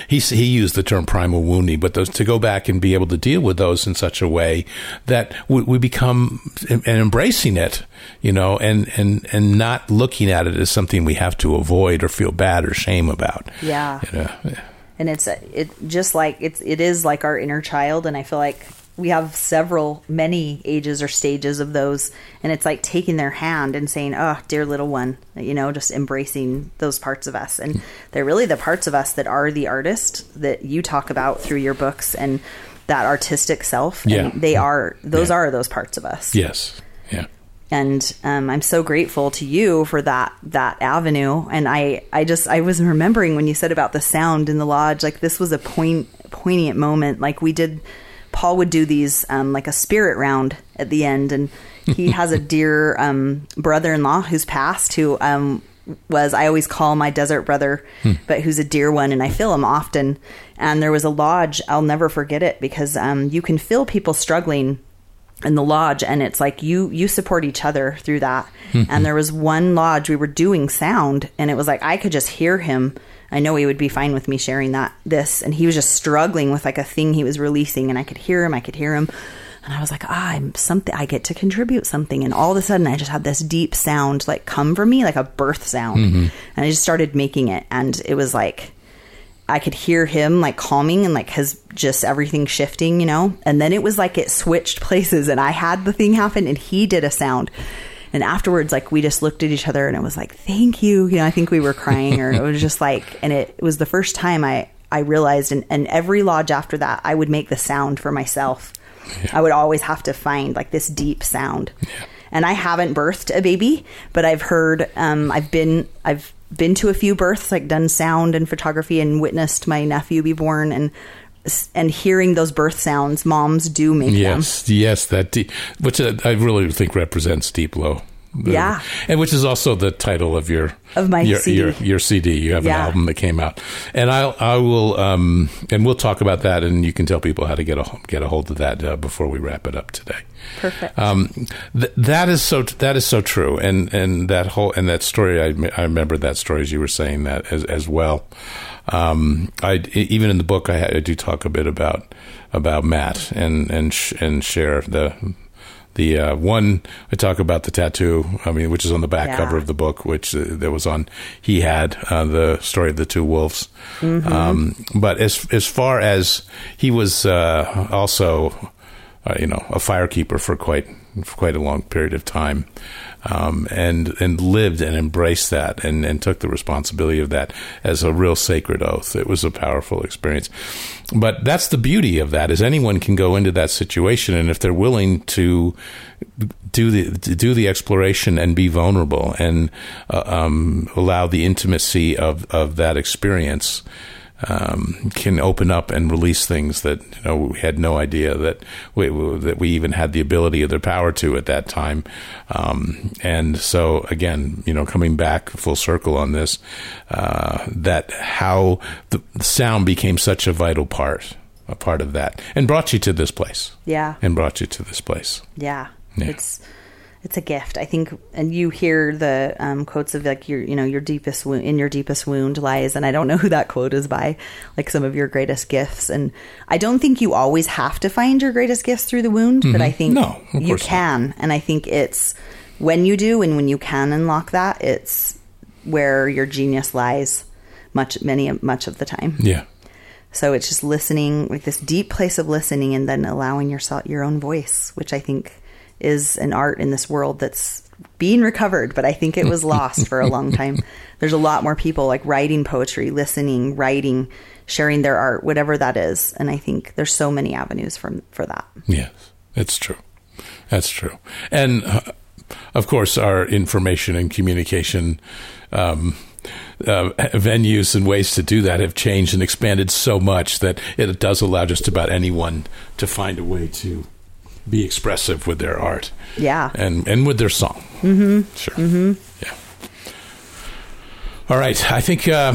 He he used the term primal wounding, but those, to go back and be able to deal with those in such a way that we, we become and embracing it, you know, and and and not looking at it as something we have to avoid or feel bad or shame about. Yeah. You know? and it's it just like it's it is like our inner child and i feel like we have several many ages or stages of those and it's like taking their hand and saying oh dear little one you know just embracing those parts of us and they're really the parts of us that are the artist that you talk about through your books and that artistic self Yeah. and they are those Yeah. are those parts of us Yes. Yeah. and um, I'm so grateful to you for that that avenue. And I I just I was remembering when you said about the sound in the lodge, like this was a point poignant moment. Like we did, Paul would do these um, like a spirit round at the end, and he has a dear um, brother-in-law who's passed who. Um, was I always call my desert brother, but who's a dear one, and I feel him often. And there was a lodge, I'll never forget it because um, you can feel people struggling in the lodge and it's like you you support each other through that and there was one lodge we were doing sound and it was like i could just hear him i know he would be fine with me sharing that this and he was just struggling with like a thing he was releasing and i could hear him i could hear him and i was like ah, i'm something i get to contribute something and all of a sudden i just had this deep sound like come from me like a birth sound and i just started making it and it was like I could hear him like calming and like his just everything shifting, you know? And then it was like it switched places and I had the thing happen and he did a sound. And afterwards, like we just looked at each other and it was like, thank you. You know, I think we were crying or it was just like, and it, was the first time I, I realized and, and every lodge after that, I would make the sound for myself. I would always have to find like this deep sound. And I haven't birthed a baby, but I've heard, um, I've been, I've been to a few births, like done sound and photography, and witnessed my nephew be born, and and hearing those birth sounds, moms do make them. Yes, yes, that which I I really think represents deep low. Yeah. and which is also the title of your Of my your, CD. Your, your CD. You have Yeah. an album that came out, and I I will um and we'll talk about that, and you can tell people how to get a get a hold of that uh, before we wrap it up today. Perfect. Um, th- that is so that is so true, and and that whole and that story. I, I remember that story as you were saying that as as well. Um, I even in the book I, I do talk a bit about about Matt and and sh- and share the the uh, one I talk about the tattoo. I mean, which is on the back Yeah. cover of the book, which uh, that was on. He had uh, the story of the two wolves. Um, but as as far as he was uh, also, uh, you know, a firekeeper for quite for quite a long period of time. Um, and and lived and embraced that and, and took the responsibility of that as a real sacred oath. It was a powerful experience. But that's the beauty of that is anyone can go into that situation and if they're willing to do the to do the exploration and be vulnerable and uh, um, allow the intimacy of, of that experience um, can open up and release things that you know we had no idea that we that we even had the ability or the power to at that time. Um, and so again, you know, coming back full circle on this, uh, that how the sound became such a vital part a part of that and brought you to this place Yeah. and brought you to this place. Yeah. Yeah. It's it's a gift. I think and you hear the um, quotes of like your you know your deepest wound in your deepest wound lies and I don't know who that quote is by like some of your greatest gifts and I don't think you always have to find your greatest gifts through the wound, but I think Mm-hmm. No, you course not. can and I think it's when you do and when you can unlock that it's where your genius lies much many much of the time. Yeah. So it's just listening, like this deep place of listening, and then allowing yourself your own voice, which I think is an art in this world that's being recovered. But I think it was lost for a long time. There's a lot more people like writing poetry, listening, writing, sharing their art, whatever that is. And I think there's so many avenues from for that. Yes, it's true. That's true. And uh, of course, our information and communication um, uh, venues and ways to do that have changed and expanded so much that it does allow just about anyone to find a way to be expressive with their art Yeah. and and with their song. Mm-hmm. Sure. Mm-hmm. Yeah. All right. I think uh,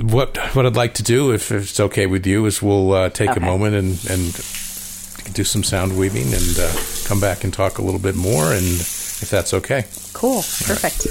what what I'd like to do, if it's okay with you, is we'll uh, take a moment and and do some sound weaving and uh, come back and talk a little bit more, and if that's okay. Cool. Perfect.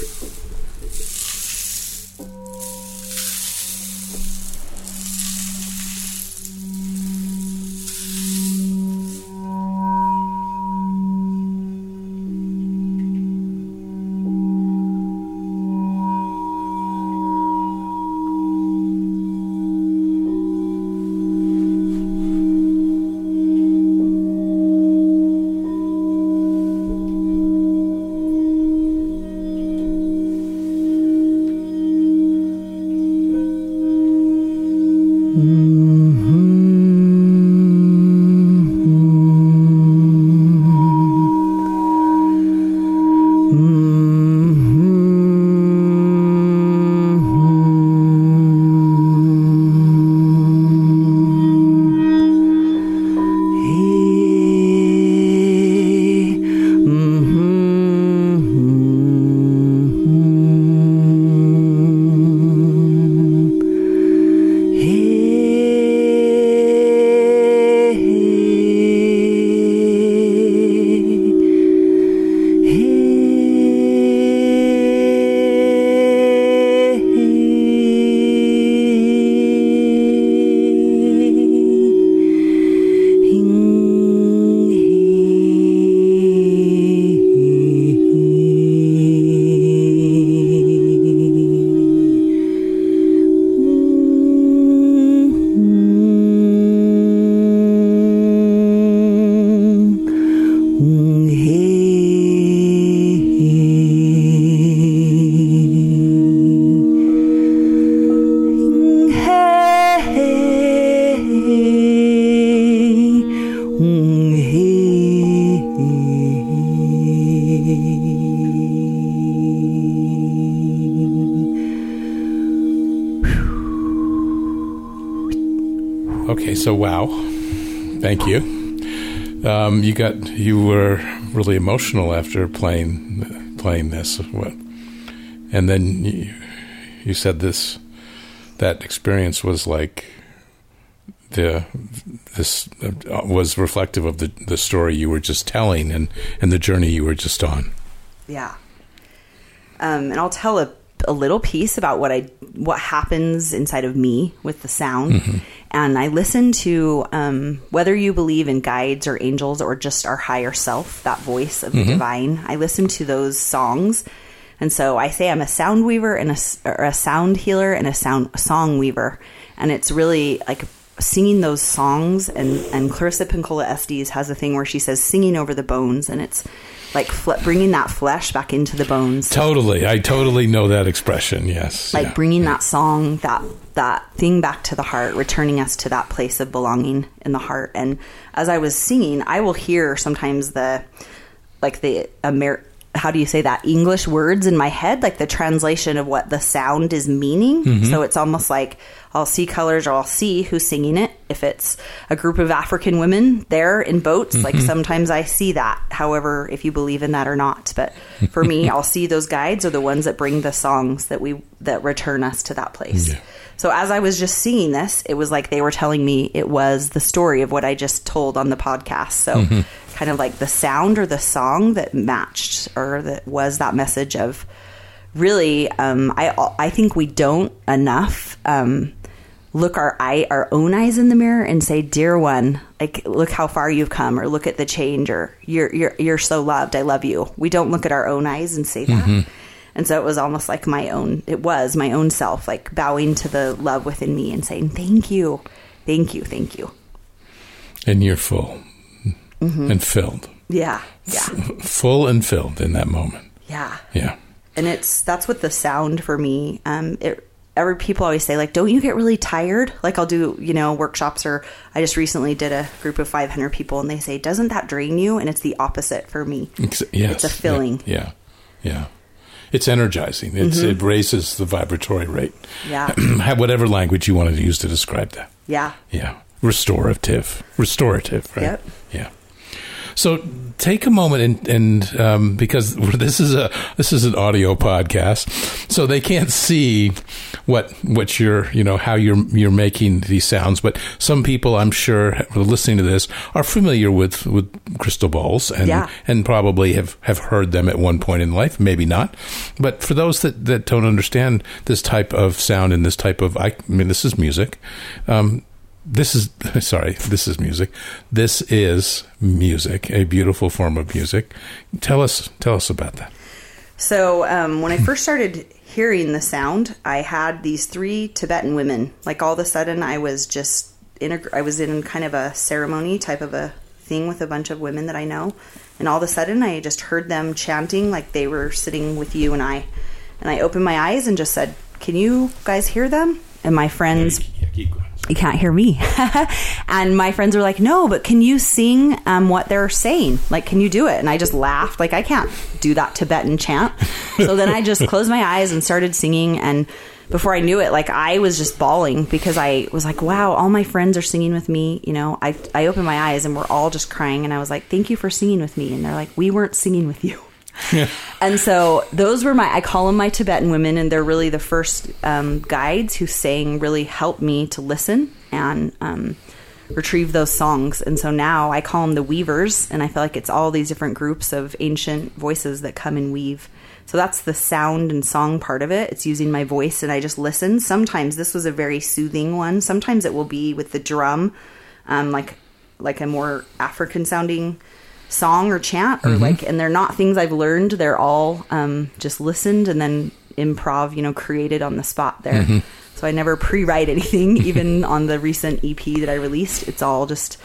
Wow, thank you. Um, you got you were really emotional after playing playing this. What? And then you, you said this that experience was like the this uh, was reflective of the the story you were just telling and and the journey you were just on. Yeah. Um, and I'll tell a, a little piece about what I what happens inside of me with the sound. And I listen to um, whether you believe in guides or angels or just our higher self, that voice of the divine. I listen to those songs. And so I say I'm a sound weaver and a, a sound healer and a sound a song weaver. And it's really like singing those songs and and Clarissa Pinkola Estes has a thing where she says singing over the bones and it's like fle- bringing that flesh back into the bones. Totally, I totally know that expression. Yes, like yeah. bringing that song that that thing back to the heart returning us to that place of belonging in the heart. And as i was singing i will hear sometimes the like the Amer- how do you say that English words in my head, like the translation of what the sound is meaning. Mm-hmm. So it's almost like I'll see colors or I'll see who's singing it. If it's a group of African women there in boats, like mm-hmm. sometimes I see that. However, if you believe in that or not, but for me, I'll see those guides are the ones that bring the songs that we that return us to that place. Yeah. So as I was just singing this, it was like they were telling me it was the story of what I just told on the podcast. So mm-hmm. Kind of like the sound or the song that matched or that was that message of really um, I I think we don't enough um, look our eye our own eyes in the mirror and say dear one like look how far you've come or look at the change or you're you're you're so loved. I love you. We don't look at our own eyes and say that. And so it was almost like my own it was my own self like bowing to the love within me and saying thank you. Thank you. Thank you. And you're full and filled. yeah yeah Full and filled in that moment. yeah Yeah. and it's that's what the sound for me um it every people always say like don't you get really tired like i'll do you know workshops or i just recently did a group of 500 people and they say doesn't that drain you and it's the opposite for me Ex- yes. It's a filling. Yeah. Yeah. yeah. It's energizing. It's, It raises the vibratory rate. yeah Have whatever language you want to use to describe that. yeah Yeah. Restorative. Restorative, right? Yep. So take a moment and, and um, because this is a this is an audio podcast, so they can't see what what you're you know how you're you're making these sounds. But some people, I'm sure, listening to this are familiar with with crystal balls and Yeah. and probably have have heard them at one point in life, maybe not. But for those that that don't understand this type of sound and this type of I, mean, this is music. Um, this is sorry this is music this is music a beautiful form of music tell us tell us about that So um, when I first started hearing the sound, I had these three Tibetan women. Like all of a sudden, I was just in a, I was in kind of a ceremony type of a thing with a bunch of women that I know, and all of a sudden, I just heard them chanting like they were sitting with you and I, and I opened my eyes and just said, "Can you guys hear them?" And my friends Yeah, keep going. You can't hear me. and my friends were like, no, but can you sing um, what they're saying? Like, can you do it? And I just laughed. Like, I can't do that Tibetan chant. So then I just closed my eyes and started singing. And before I knew it, like, I was just bawling because I was like, wow, all my friends are singing with me. You know, I, I opened my eyes and we're all just crying. And I was like, thank you for singing with me. And they're like, we weren't singing with you. And so those were my, I call them my Tibetan women, and they're really the first um, guides who sang, really helped me to listen and um, retrieve those songs. And so now I call them the weavers, and I feel like it's all these different groups of ancient voices that come and weave. So that's the sound and song part of it. It's using my voice, and I just listen. Sometimes this was a very soothing one. Sometimes it will be with the drum, um, like like a more African sounding song or chant or like and they're not things i've learned. They're all um, just listened and then improv you know created on the spot there. So i never pre-write anything even on the recent ep that i released. It's all just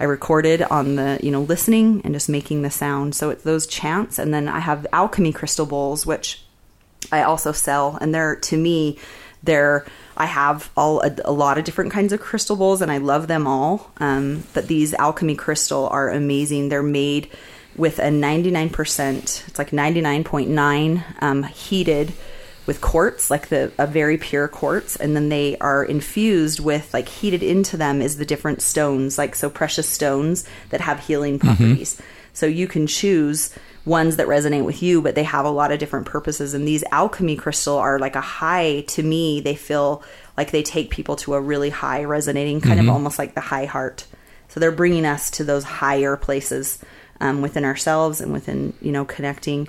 i recorded on the you know listening and just making the sound. So it's those chants. And then i have alchemy crystal bowls which I also sell, and they're to me, they're I have all a, a lot of different kinds of crystal bowls, and I love them all. Um, but these alchemy crystal are amazing. They're made with a ninety nine percent. It's like ninety nine point nine um, heated with quartz, like the a very pure quartz, and then they are infused with like heated into them is the different stones, like so precious stones that have healing properties. So you can choose ones that resonate with you, but they have a lot of different purposes. And these alchemy crystal are like a high to me. They feel like they take people to a really high resonating, kind of almost like the high heart. So they're bringing us to those higher places um, within ourselves and within you know connecting.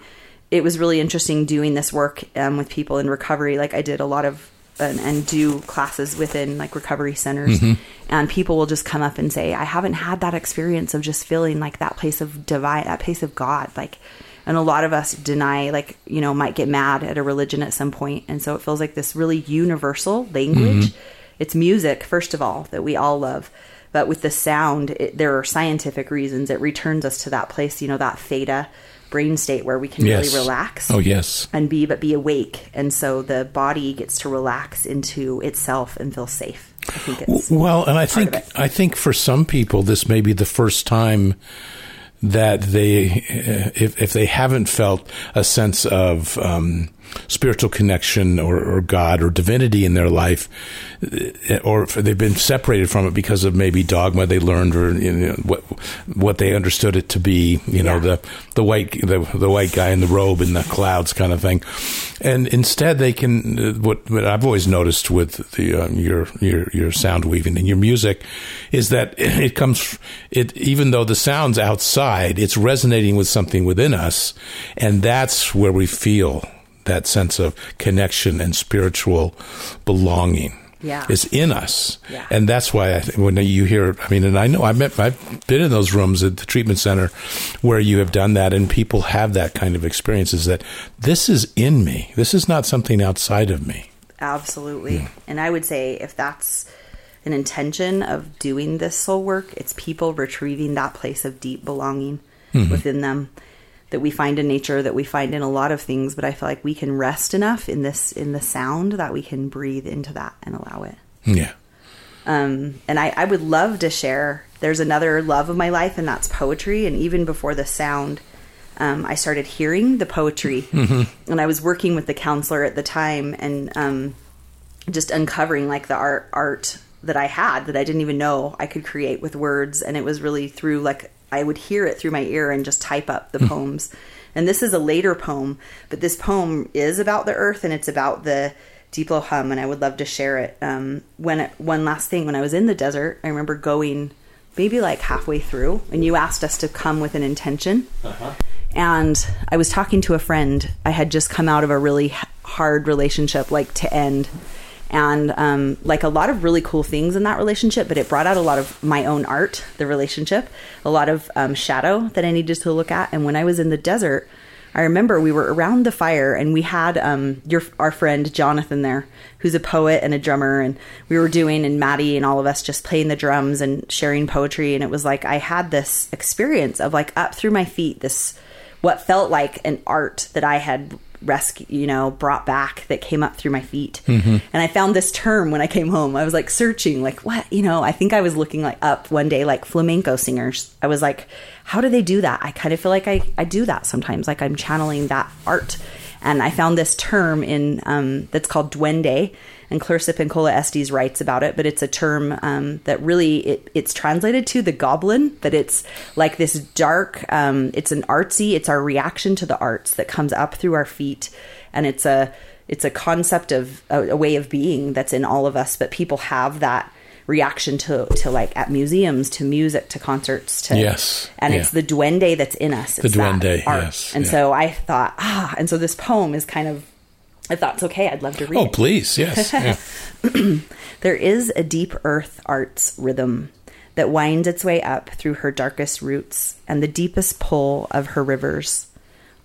It was really interesting doing this work um, with people in recovery. Like I did a lot of and, and do classes within like recovery centers. Mm-hmm. And people will just come up and say i haven't had that experience of just feeling like that place of divine that place of god. Like and a lot of us deny like you know might get mad at a religion at some point and so it feels like this really universal language. Mm-hmm. It's music first of all that we all love but with the sound it, there are scientific reasons it returns us to that place you know that theta brain state where we can Yes. really relax Oh, yes. and be but be awake and so the body gets to relax into itself and feel safe i think it's Well, and I think. I think for some people this may be the first time that they, if, if they haven't felt a sense of um, spiritual connection or, or, God or divinity in their life, uh, or they've been separated from it because of maybe dogma they learned or you know, what what they understood it to be, you know, yeah. the the white the, the white guy in the robe in the clouds kind of thing, and instead they can uh, what, what I've always noticed with the um, your your your sound weaving and your music is that it comes it even though the sounds outside, it's resonating with something within us, and that's where we feel that sense of connection and spiritual belonging. Yeah. is in us, yeah. and that's why I when you hear, I mean, and I know I've met, I've been in those rooms at the treatment center where you have done that, and people have that kind of experience. Is that this is in me? This is not something outside of me. Absolutely, yeah. and I would say if that's an intention of doing this soul work, it's people retrieving that place of deep belonging mm-hmm. within them that we find in nature that we find in a lot of things but i feel like we can rest enough in this in the sound that we can breathe into that and allow it. Yeah. Um, and I, I would love to share there's another love of my life and that's poetry. And even before the sound um, i started hearing the poetry. Mm-hmm. and i was working with the counselor at the time and um, just uncovering like the art art that i had that i didn't even know i could create with words. And it was really through like I would hear it through my ear and just type up the poems. And this is a later poem, but this poem is about the earth and it's about the deep low hum, and I would love to share it. Um, when it, one last thing, when I was in the desert, I remember going maybe like halfway through, and you asked us to come with an intention. Uh-huh. And I was talking to a friend. I had just come out of a really hard relationship, like to end and um, like a lot of really cool things in that relationship but it brought out a lot of my own art the relationship a lot of um, shadow that i needed to look at. And when i was in the desert i remember we were around the fire and we had um, your our friend jonathan there who's a poet and a drummer. And we were doing and maddie and all of us just playing the drums and sharing poetry. And it was like i had this experience of like up through my feet this what felt like an art that i had rescue, you know, brought back that came up through my feet. Mm-hmm. And I found this term when I came home. I was like searching, like, what, you know, I think I was looking like up one day, like flamenco singers. I was like, how do they do that? I kind of feel like I, I do that sometimes, like I'm channeling that art. And I found this term in um, that's called duende, and Clarissa Pinkola Estes writes about it, but it's a term um, that really it, it's translated to the goblin. That it's like this dark. Um, it's an artsy. It's our reaction to the arts that comes up through our feet, and it's a it's a concept of a, a way of being that's in all of us. But people have that reaction to to like at museums to music to concerts to yes and yeah. it's the duende that's in us it's the duende art. yes and yeah. so i thought ah and so this poem is kind of if that's okay, I'd love to read. Oh, it. please, yes. Yeah. there is a deep earth art's rhythm that winds its way up through her darkest roots and the deepest pull of her rivers,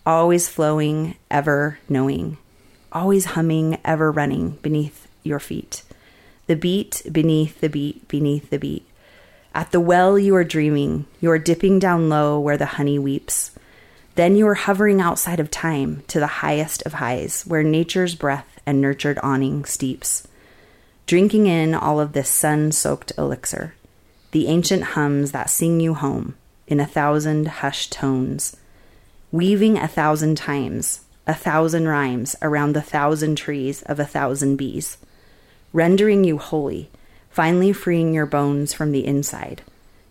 always flowing, ever knowing, always humming, ever running beneath your feet. The beat beneath the beat beneath the beat. At the well you are dreaming, you are dipping down low where the honey weeps then you are hovering outside of time to the highest of highs, where nature's breath and nurtured awning steeps. Drinking in all of this sun soaked elixir, the ancient hums that sing you home in a thousand hushed tones, weaving a thousand times, a thousand rhymes around the thousand trees of a thousand bees, rendering you holy, finally freeing your bones from the inside.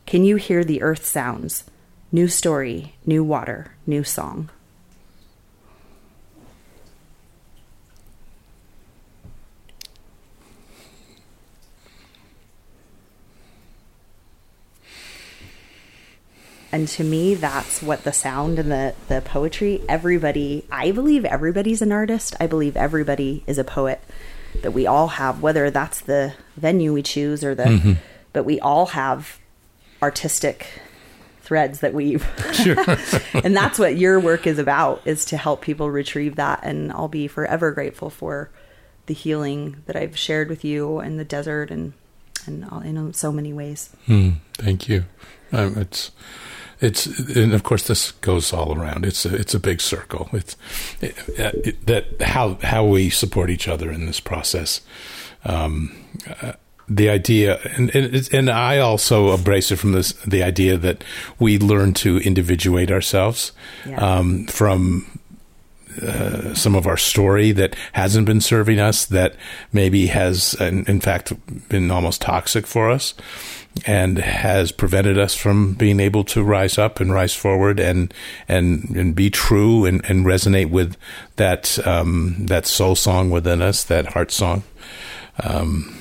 Can you hear the earth sounds? New story, new water, new song. and to me that's what the sound and the the poetry everybody i believe everybody's an artist i believe everybody is a poet that we all have whether that's the venue we choose or the mm-hmm. but we all have artistic threads that weave. Sure. and that's what your work is about is to help people retrieve that and I'll be forever grateful for the healing that I've shared with you in the desert and and in so many ways. Mm, thank you. Um, it's it's and of course this goes all around. It's a, it's a big circle. It's it, it, that how how we support each other in this process. Um, uh, the idea, and, and and I also embrace it from this the idea that we learn to individuate ourselves Yeah. um, from uh, some of our story that hasn't been serving us, that maybe has, in, in fact, been almost toxic for us, and has prevented us from being able to rise up and rise forward and and and be true and, and resonate with that um, that soul song within us, that heart song. Um,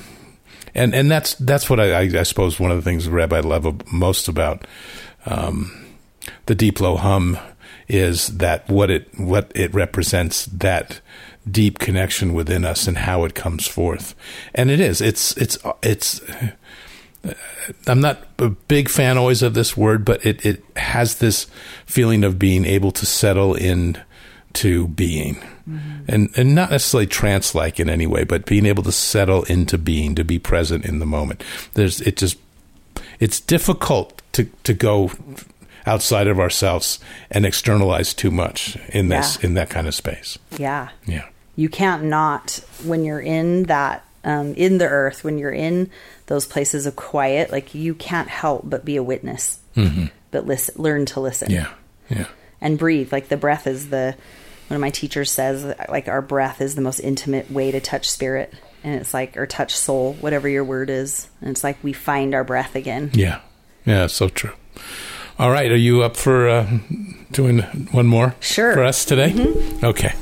and and that's that's what I, I, suppose one of the things Rabbi love most about um, the deep low hum is that what it what it represents that deep connection within us and how it comes forth. And it is it's it's it's I'm not a big fan always of this word but it it has this feeling of being able to settle in to being and and not necessarily trance like in any way but being able to settle into being to be present in the moment. There's it just it's difficult to to go outside of ourselves and externalize too much in this Yeah. in that kind of space. Yeah. yeah. You can't not when you're in that um, in the earth when you're in those places of quiet like you can't help but be a witness. But listen learn to listen. Yeah. Yeah. And breathe. Like the breath is the one of my teachers says like our breath is the most intimate way to touch spirit. And it's like or touch soul whatever your word is. And it's like we find our breath again. Yeah. Yeah so true. All right are you up for uh, doing one more Sure. for us today? Okay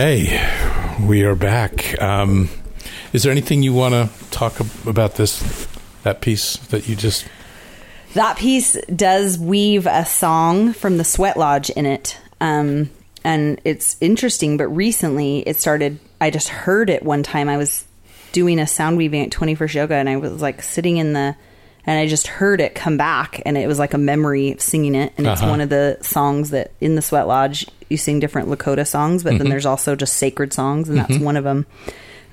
Okay, we are back. Um, is there anything you want to talk about this that piece that you just? that piece does weave a song from the Sweat Lodge in it. Um, and it's interesting, but recently it started. I just heard it one time. I was doing a sound weaving at 21st Yoga, and I was like sitting in the, and I just heard it come back, and it was like a memory of singing it. And it's Uh-huh. one of the songs that in the Sweat Lodge you sing different Lakota songs, but then Mm-hmm. there's also just sacred songs, and that's one of them.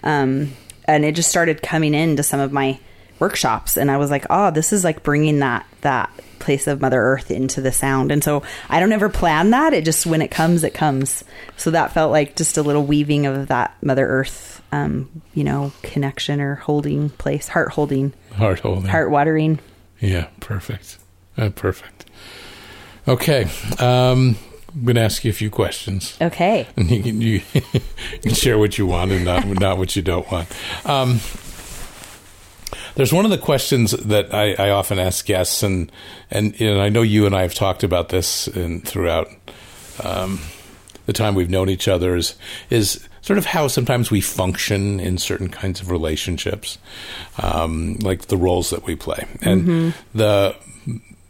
Um, and it just started coming into some of my workshops, and I was like, oh, this is like bringing that that place of Mother Earth into the sound. And so I don't ever plan that. It just when it comes, it comes. So that felt like just a little weaving of that Mother Earth, um, you know, connection or holding place, heart holding, Heart holding. heart watering. Yeah, perfect. Uh, perfect. Okay. Um, I'm going to ask you a few questions. Okay. And you can, you, you can share what you want and not, not what you don't want. Um, there's one of the questions that I, I often ask guests, and, and you know, I know you and I have talked about this in, throughout um, the time we've known each other is is sort of how sometimes we function in certain kinds of relationships, um, like the roles that we play, and the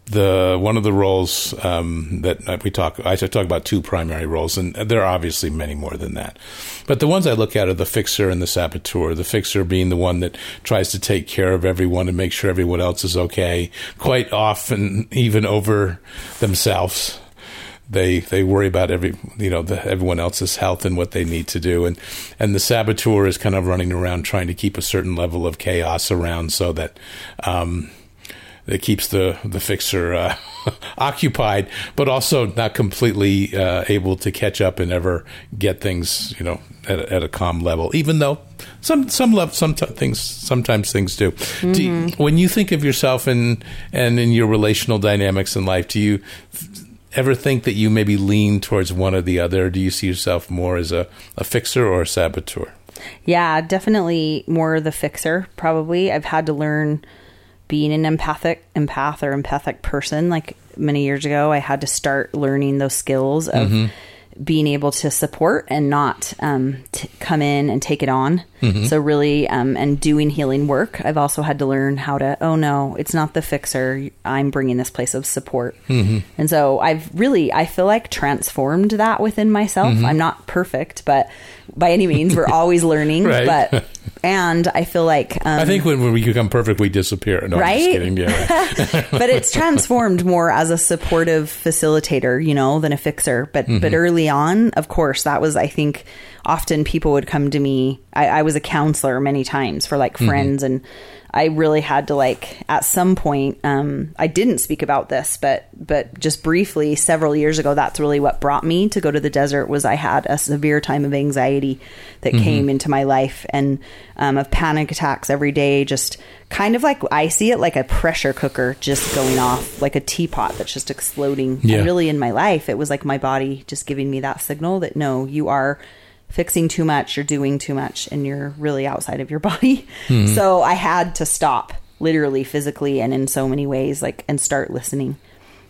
the one of the roles um, that we talk I talk about two primary roles, and there are obviously many more than that. But the ones I look at are the fixer and the saboteur. The fixer being the one that tries to take care of everyone and make sure everyone else is okay, quite often even over themselves they they worry about every you know the, everyone else's health and what they need to do and and the saboteur is kind of running around trying to keep a certain level of chaos around so that um that keeps the the fixer uh, occupied but also not completely uh, able to catch up and ever get things you know at, a- at a calm level even though some some level some t- things sometimes things do, do you, when you think of yourself and and in your relational dynamics in life do you ever think that you maybe lean towards one or the other? Do you see yourself more as a, a fixer or a saboteur? Yeah, definitely more the fixer, probably. I've had to learn being an empathic empath or empathic person. Like many years ago, I had to start learning those skills of being able to support and not um, t- come in and take it on. So really, um, and doing healing work, I've also had to learn how to. Oh no, it's not the fixer. I'm bringing this place of support. And so I've really, I feel like transformed that within myself. I'm not perfect, but by any means, we're always learning. Right. But and I feel like um, I think when, when we become perfect, we disappear. No, Right? kidding. Yeah, right. but it's transformed more as a supportive facilitator, you know, than a fixer. But but early on, of course, that was I think often people would come to me. I, I was a counselor many times for like friends, and I really had to like at some point. Um, I didn't speak about this, but but just briefly, several years ago, that's really what brought me to go to the desert. Was I had a severe time of anxiety that came into my life and um, of panic attacks every day, just kind of like I see it like a pressure cooker just going off, like a teapot that's just exploding. Yeah. And really, in my life, it was like my body just giving me that signal that no, you are fixing too much, you're doing too much, and you're really outside of your body. So I had to stop, literally, physically, and in so many ways, like, and start listening.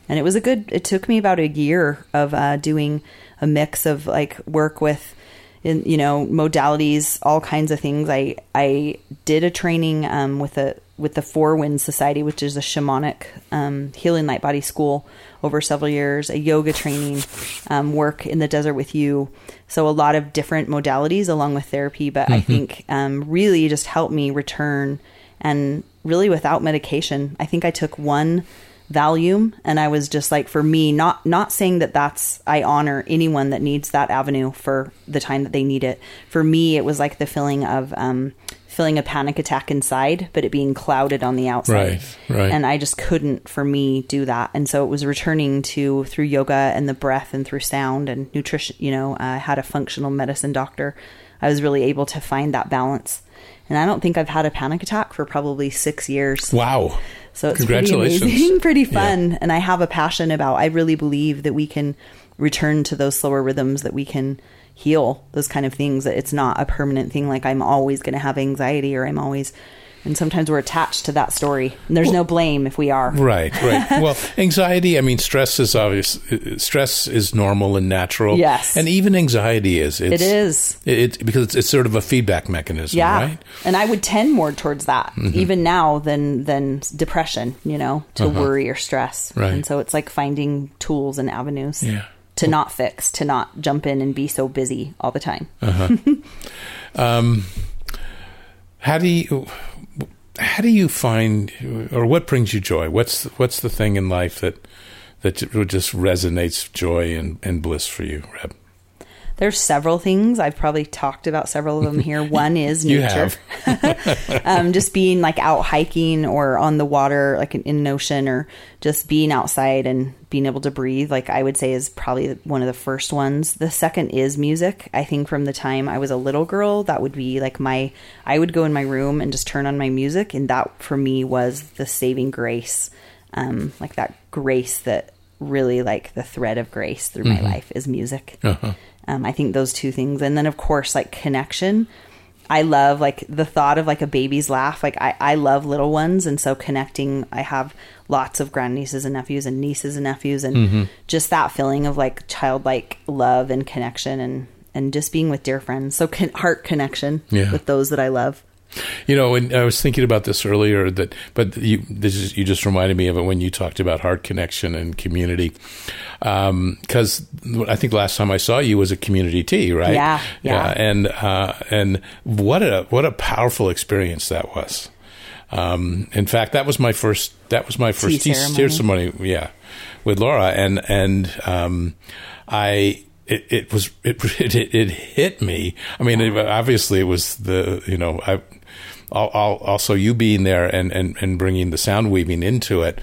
And it was a good. It took me about a year of uh, doing a mix of like work with in you know modalities all kinds of things i i did a training um, with a with the four winds society which is a shamanic um, healing light body school over several years a yoga training um, work in the desert with you. So a lot of different modalities along with therapy but i think um, really just helped me return and really without medication. I think i took one Valium and I was just like for me not not saying that that's I honor anyone that needs that avenue for the time that they need it. For me it was like the feeling of um feeling a panic attack inside but it being clouded on the outside. Right, right. And I just couldn't for me do that. And so it was returning to through yoga and the breath and through sound and nutrition, you know, I had a functional medicine doctor. I was really able to find that balance. And I don't think I've had a panic attack for probably 6 years. Wow. So it's pretty amazing, pretty Yeah. fun. And I have a passion about, I really believe that we can return to those slower rhythms, that we can heal those kind of things, that it's not a permanent thing. Like I'm always going to have anxiety or I'm always, And sometimes we're attached to that story. And there's no blame if we are. Right, right. well, anxiety, I mean, stress is obvious. Stress is normal and natural. Yes. And even anxiety is. It's, It is. It, because it's, it's sort of a feedback mechanism, Yeah. right? And I would tend more towards that Mm-hmm. even now than than depression, you know, to worry or stress. Uh-huh. Right. And so it's like finding tools and avenues Yeah. To not fix, to not jump in and be so busy all the time. Uh-huh. Um, how do you how do you find or what brings you joy? What's what's the thing in life that that just resonates joy and, and bliss for you, Reb? There's several things. I've probably talked about several of them here. One is nature. um, just being like out hiking or on the water, like in, an ocean, or just being outside and being able to breathe, like I would say is probably one of the first ones. The second is music. I think from the time I was a little girl, that would be like my, I would go in my room and just turn on my music. And that for me was the saving grace. Um, like that grace that really like the thread of grace through my life is music. Uh-huh. Um, I think those two things, and then of course like connection. I love like the thought of like a baby's laugh. Like I, I love little ones, and so connecting. I have lots of grandnieces and nephews and nieces and nephews, and Mm-hmm. just that feeling of like childlike love and connection, and and just being with dear friends. So con- heart connection Yeah. with those that I love. You know, and I was thinking about this earlier. That, but you, this is, you just reminded me of it when you talked about heart connection and community. Because I think last time I saw you was a community tea, right? Yeah, yeah. and uh, and what a what a powerful experience that was. Um, in fact, that was my first. That was my first tea, ceremony. tea ceremony. Yeah, with Laura, and and um, I. It, it was it, it it hit me. I mean, it, obviously, it was the you know I also you being there and, and, and bringing the sound weaving into it.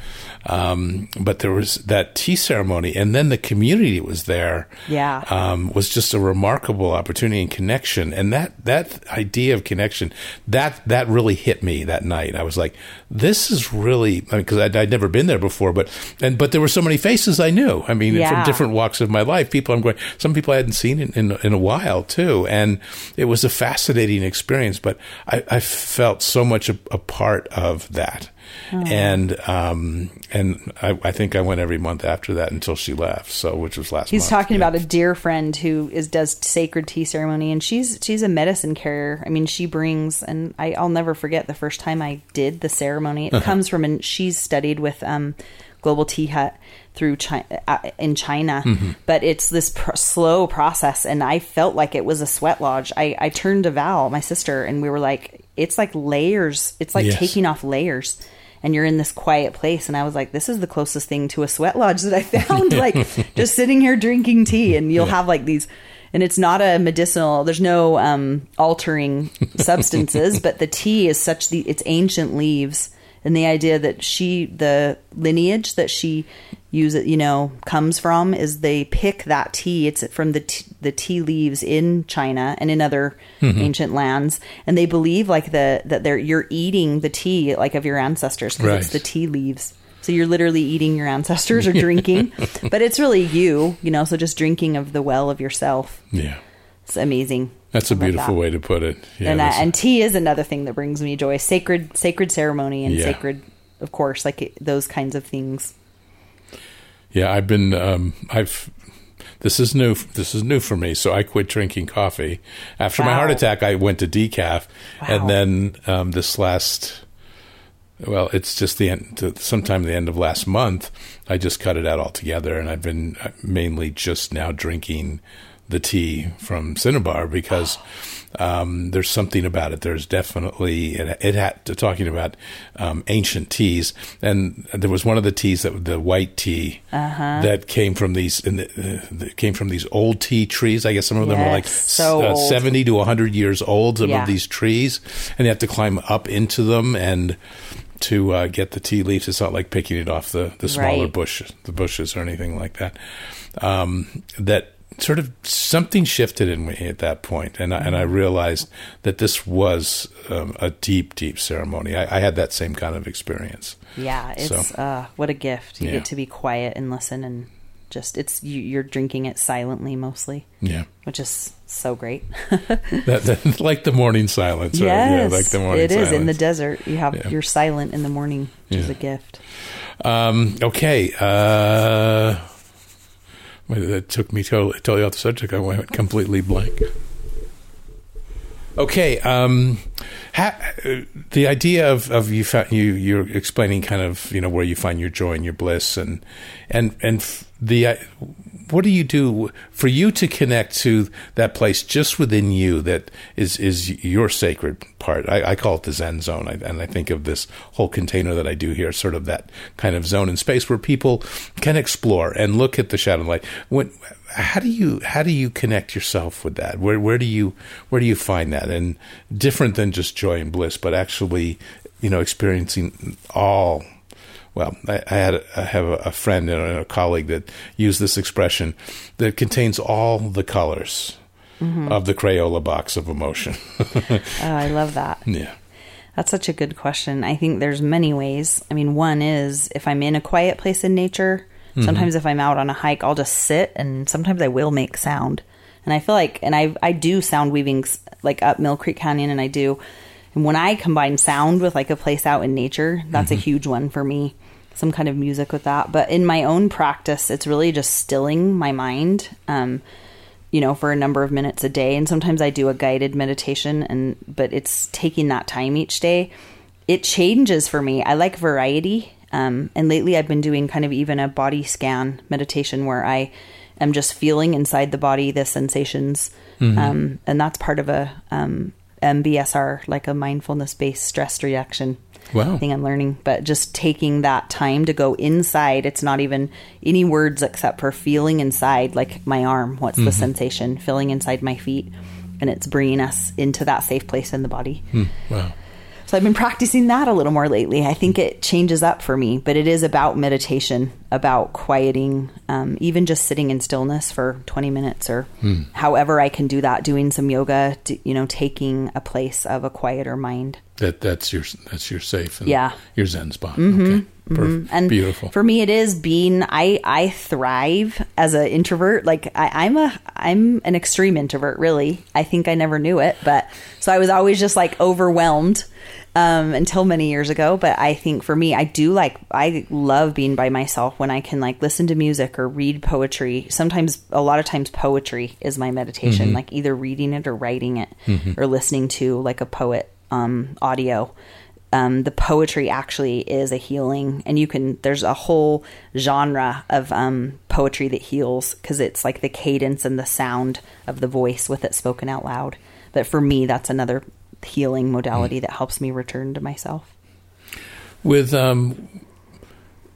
Um, but there was that tea ceremony, and then the community was there. Yeah. um, was just a remarkable opportunity and connection. And that that idea of connection that that really hit me that night. I was like, this is really because I'd, I'd never been there before, but and but there were so many faces I knew. I mean, from different walks of my life, people I'm going. Some people I hadn't seen in, in, in a while too, and it was a fascinating experience. But I, I felt so much a, a part of that, and um, and I, I think I went every month after that until she left. So which was last. He's month. talking Yeah. about a dear friend who is does sacred tea ceremony, and she's she's a medicine carrier. I mean, she brings, and I, I'll never forget the first time I did the ceremony. It comes from, and she's studied with um, Global Tea Hut through China, uh, in China, but it's this pr- slow process, and I felt like it was a sweat lodge. I, I turned to Val, my sister, and we were like, it's like layers. It's like Yes. taking off layers and you're in this quiet place. And i was like this is the closest thing to a sweat lodge that i found. Like just sitting here drinking tea and you'll have like these and it's not a medicinal there's no um altering substances but the tea is such the it's ancient leaves. And the idea that she the lineage that she use it you know comes from is they pick that tea. It's from the t- the tea leaves in China and in other ancient lands. And they believe like the that they're you're eating the tea like of your ancestors because it's the tea leaves. So you're literally eating your ancestors or drinking. But it's really you you know so just drinking of the well of yourself. Yeah, it's amazing. That's a beautiful that. way to put it. Yeah, and, uh, and tea is another thing that brings me joy. Sacred sacred ceremony and Yeah. sacred of course like it, those kinds of things Yeah, I've been. Um, I've. This is new. This is new for me. So I quit drinking coffee after my heart attack. I went to decaf, Wow. and then um, this last. Well, it's just the end. Sometime the end of last month, I just cut it out altogether, and I've been uh, mainly just now drinking the tea from Cinnabar because um, there's something about it. There's definitely it, it had to talking about um, ancient teas, and there was one of the teas that the white tea Uh-huh. that came from these in the, uh, came from these old tea trees. I guess some of them are like so uh, seventy to hundred years old. Some Yeah. of these trees, and you have to climb up into them and. To uh, get the tea leaves, it's not like picking it off the, the smaller Right. bush, the bushes or anything like that. Um, that sort of something shifted in me at that point, and I, and I realized that this was um, a deep, deep ceremony. I, I had that same kind of experience. yeah it's So- uh what a gift you Yeah. get to be quiet and listen and just it's you, you're drinking it silently mostly, Yeah. which is so great. That, that, like the morning silence. right? yes, Yeah, like the morning it is in the desert. You have Yeah. you're silent in the morning, which is a gift. Um, okay. Uh, that took me totally, totally off the subject. I went completely blank. Okay. Um, ha, the idea of, of you, fa- you you're explaining kind of you know where you find your joy and your bliss and and and the what do you do for you to connect to that place just within you that is is your sacred part? I, I call it the Zen zone, I, and I think of this whole container that I do here, sort of that kind of zone and space where people can explore and look at the shadow light. When, how do you how do you connect yourself with that? Where where do you where do you find that? And different than just joy and bliss, but actually, you know, experiencing all well, I, I had a, I have a, friend and a colleague that used this expression that contains all the colors mm-hmm. of the Crayola box of emotion. Oh, I love that. yeah, That's such a good question. I think there's many ways. I mean, one is if I'm in a quiet place in nature, mm-hmm. sometimes if I'm out on a hike, I'll just sit and sometimes I will make sound. And I feel like, and I I do sound weavings like up Mill Creek Canyon, and I do. And when I combine sound with like a place out in nature, that's a mm-hmm. huge one for me. Some kind of music with that. But in my own practice, it's really just stilling my mind. Um, you know for a number of minutes a day. And sometimes i do a guided meditation and but it's taking that time each day. It changes for me. I like variety. Um, and lately i've been doing kind of even a body scan meditation where i am just feeling inside the body the sensations. Um, and that's part of a um, mbsr like a mindfulness based stress reduction Wow. thing I'm learning, but just taking that time to go inside. It's not even any words except for feeling inside, like my arm. What's the mm-hmm. sensation? Feeling inside my feet. And it's bringing us into that safe place in the body. Hmm. wow. So I've been practicing that a little more lately. I think it changes up for me, but it is about meditation, about quieting, um, even just sitting in stillness for 20 minutes or hmm. however I can do that, doing some yoga, to, you know, taking a place of a quieter mind. That that's your that's your safe and Yeah. your Zen spot. Mm-hmm. Okay, mm-hmm. Perfect. and beautiful. for me it is being i i thrive as an introvert like I, i'm a i'm an extreme introvert really i think i never knew it but so i was always just like overwhelmed um until many years ago but i think for me i do like i love being by myself when i can like listen to music or read poetry. Sometimes a lot of times poetry is my meditation like either reading it or writing it or listening to like a poet um audio. Um, the poetry actually is a healing and you can there's a whole genre of um, poetry that heals because it's like the cadence and the sound of the voice with it spoken out loud. But for me that's another healing modality that helps me return to myself. With um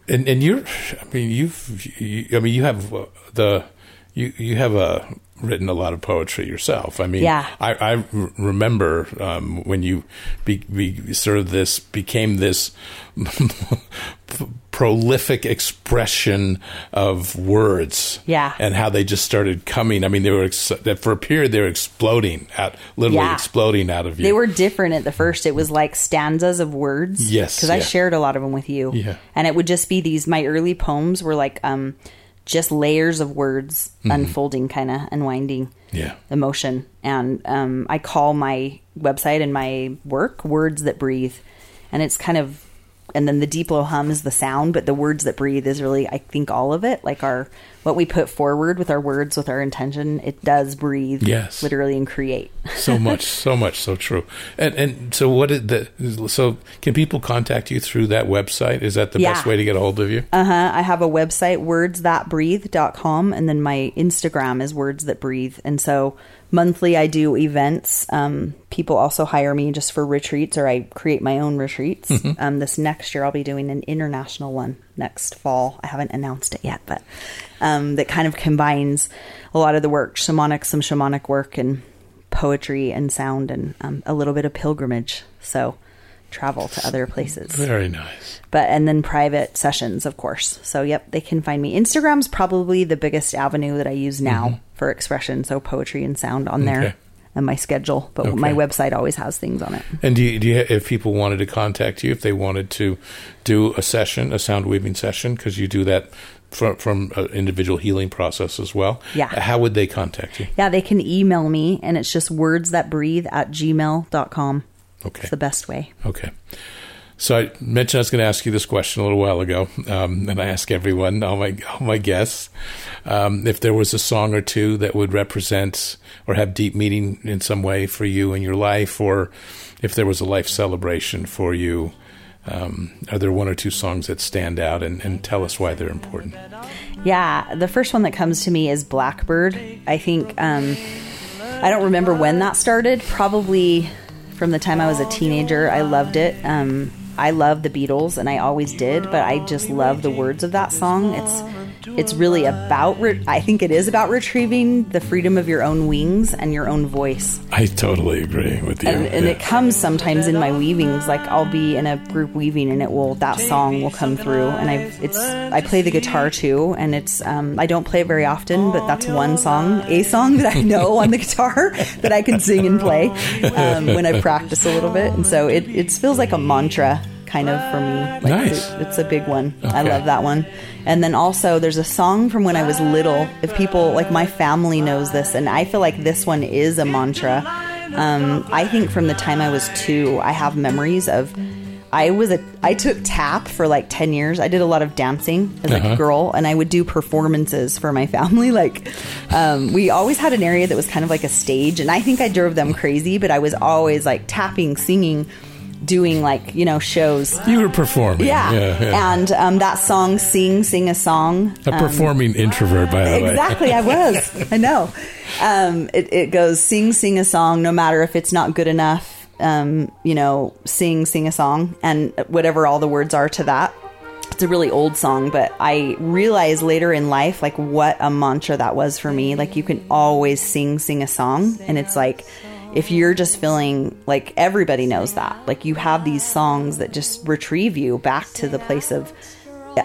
and and you're i mean you've you, i mean you have uh, the you you have uh written a lot of poetry yourself i mean Yeah. i i remember um when you be, be sort of this became this prolific expression of words Yeah. and how they just started coming i mean they were ex- that for a period they were exploding out literally Yeah. exploding out of you they were different at the first it was like stanzas of words Yes, because i shared a lot of them with you Yeah. and it would just be these my early poems were like um just layers of words Mm-hmm. unfolding kind of unwinding yeah. emotion and um, i call my website and my work words that breathe. And it's kind of and then the deep low hum is the sound but the words that breathe is really i think all of it like our what we put forward with our words with our intention it does breathe Yes. literally and create so much, so much, so true. And and so what is the so can people contact you through that website? Is that the Yeah. best way to get a hold of you? uh-huh i have a website wordsthatbreathe.com and then my instagram is words that breathe and so monthly i do events um, people also hire me just for retreats or i create my own retreats um, this next year i'll be doing an international one next fall. I haven't announced it yet but um, that kind of combines a lot of the work shamanic some shamanic work and poetry and sound and um, a little bit of pilgrimage. So travel to other places. Very nice. but and then private sessions of course. So yep they can find me. Instagram's probably the biggest avenue that i use now for expression. So poetry and sound on there. Okay. And my schedule but my website always has things on it And do you, do you, if people wanted to contact you, if they wanted to do a session, a sound weaving session, because you do that from from an individual healing process as well. Yeah. How would they contact you? Yeah, they can email me, and it's just words that breathe at gmail.com. Okay. It's the best way. Okay. So I mentioned I was going to ask you this question a little while ago, um, and I ask everyone, all my all my guests, um, if there was a song or two that would represent or have deep meaning in some way for you in your life, or if there was a life celebration for you. Um, are there one or two songs that stand out, and, and tell us why they're important? Yeah, the first one that comes to me is Blackbird. I think um, I don't remember when that started. Probably from the time I was a teenager. I loved it. Um, I love the Beatles, and I always did. But I just love the words of that song. It's it's really about. Re- I think it is about retrieving the freedom of your own wings and your own voice. I totally agree with you. And, and Yeah. it comes sometimes in my weavings. Like I'll be in a group weaving, and it will that song will come through. And I it's I play the guitar too, and it's um, I don't play it very often, but that's one song, a song that I know on the guitar that I can sing and play um, when I practice a little bit. And so it it feels like a mantra kind of for me. Like Nice. It's, it's a big one. I love that one. And then also there's a song from when I was little. If people like my family knows this, and I feel like this one is a mantra. Um, I think from the time I was two, I have memories of. I was a. I took tap for like ten years. I did a lot of dancing as Uh-huh. a girl, and I would do performances for my family. Like, um, we always had an area that was kind of like a stage, and I think I drove them crazy. But I was always like tapping, singing, doing like you know shows. you were performing. Yeah, yeah, yeah. and um, that song, "Sing, Sing a Song." a performing introvert, by the way. Exactly, I was. I know. Um, it, it goes sing, sing a song, no matter if it's not good enough. Um, you know, sing, sing a song, and whatever all the words are to that. It's a really old song, but I realized later in life, like what a mantra that was for me. Like you can always sing, sing a song, and it's like if you're just feeling like everybody knows that, like you have these songs that just retrieve you back to the place of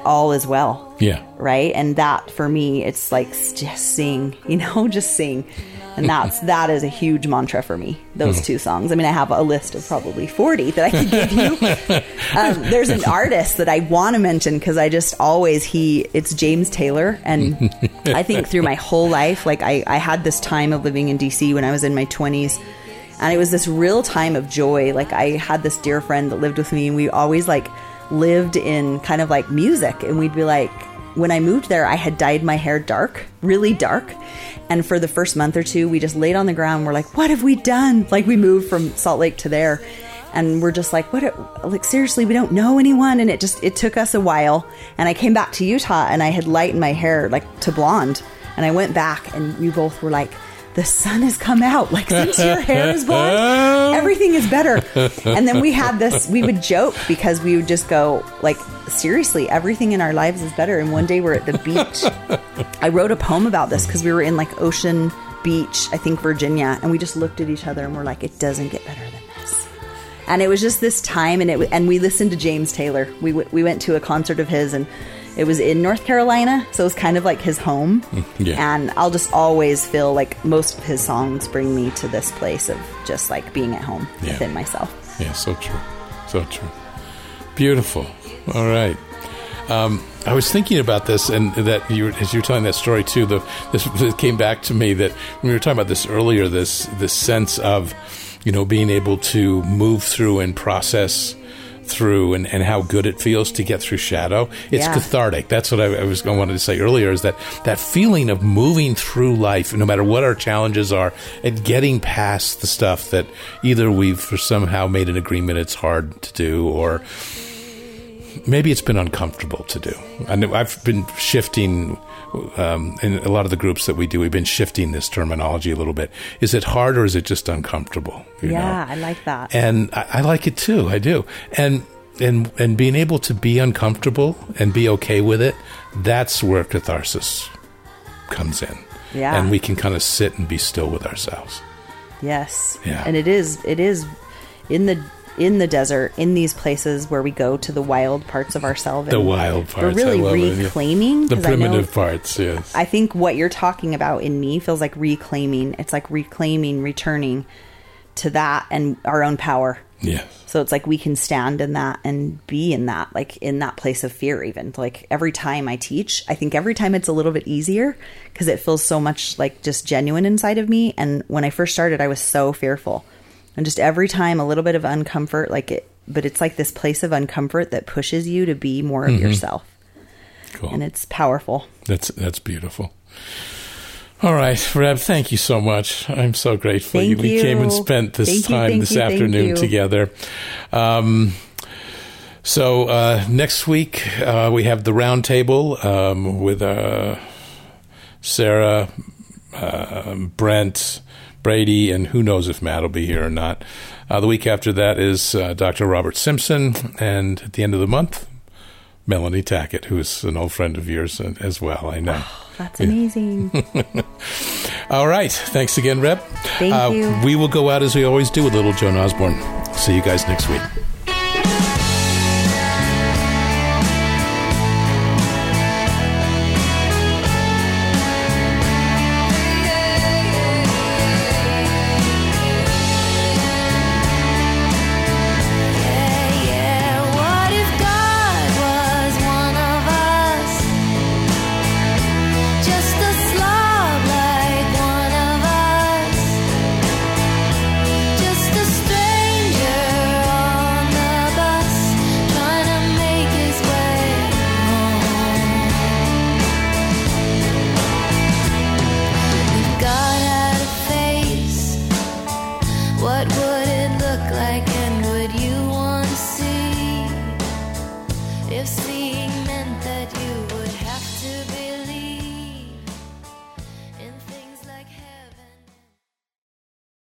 all is well Yeah. right and that for me it's like just sing you know just sing and that's that is a huge mantra for me those two songs. I mean i have a list of probably 40 that i could give you. Um, there's an artist that i want to mention because i just always he it's james taylor. And i think through my whole life like I, I had this time of living in dc when i was in my 20s and it was this real time of joy. Like i had this dear friend that lived with me and we always like lived in kind of like music. And we'd be like when I moved there, I had dyed my hair dark, really dark. And for the first month or two, we just laid on the ground. We're like, what have we done? Like, we moved from Salt Lake to there. And we're just like, what? Like, seriously, we don't know anyone. And it just, it took us a while. And I came back to Utah and I had lightened my hair like to blonde. And I went back and we both were like, the sun has come out. Like, since your hair is blonde, everything is better. And then we had this, we would joke because we would just go, like, seriously, everything in our lives is better. And one day we're at the beach. I wrote a poem about this because we were in like Ocean Beach, I think Virginia, and we just looked at each other and we're like, it doesn't get better than this. And it was just this time, and it and we listened to James Taylor. We w- we went to a concert of his, and it was in North Carolina, so it was kind of like his home. yeah. And I'll just always feel like most of his songs bring me to this place of just like being at home Yeah. within myself. Yeah, so true. So true. Beautiful. All right. Um, I was thinking about this, and that you, as you were telling that story too, the this, this came back to me that when we were talking about this earlier, this this sense of, you know, being able to move through and process through, and, and how good it feels to get through shadow. It's Yeah. cathartic. That's what I, I was I wanted to say earlier. Is that that feeling of moving through life, no matter what our challenges are, and getting past the stuff that either we've somehow made an agreement it's hard to do, or maybe it's been uncomfortable to do. And I've been shifting um, in a lot of the groups that we do. We've been shifting this terminology a little bit. Is it hard or is it just uncomfortable? you yeah, know? I like that. and I, I like it too. I do, and and and being able to be uncomfortable and be okay with it. That's where catharsis comes in. Yeah. and we can kind of sit and be still with ourselves. Yes. Yeah. And it is it is in the in the desert, in these places where we go to the wild parts of ourselves. The wild parts. We're really I love it, yeah. reclaiming. the I know- primitive parts. Yes. I think what you're talking about in me feels like reclaiming. It's like reclaiming, returning to that and our own power Yeah. So it's like we can stand in that and be in that, like in that place of fear, even. Like every time I teach, I think every time it's a little bit easier because it feels so much like just genuine inside of me. And when I first started, I was so fearful. And just every time a little bit of uncomfort, like it, but it's like this place of uncomfort that pushes you to be more of yourself. Cool. And it's powerful. That's that's beautiful. All right, Reb, thank you so much. I'm so grateful Thank you. We came and spent this Thank time thank this you, afternoon together. Um, so uh, next week uh, we have the roundtable um, with uh, Sarah, um Brent, Brady, and who knows if Matt will be here or not. Uh, the week after that is uh, Dr. Robert Simpson, and at the end of the month, Melanie Tackett, who is an old friend of yours uh, as well. I know. That's amazing. All right. Thanks again, Reb. Thank uh, you. We will go out as we always do with little Joan Osborne. See you guys next week.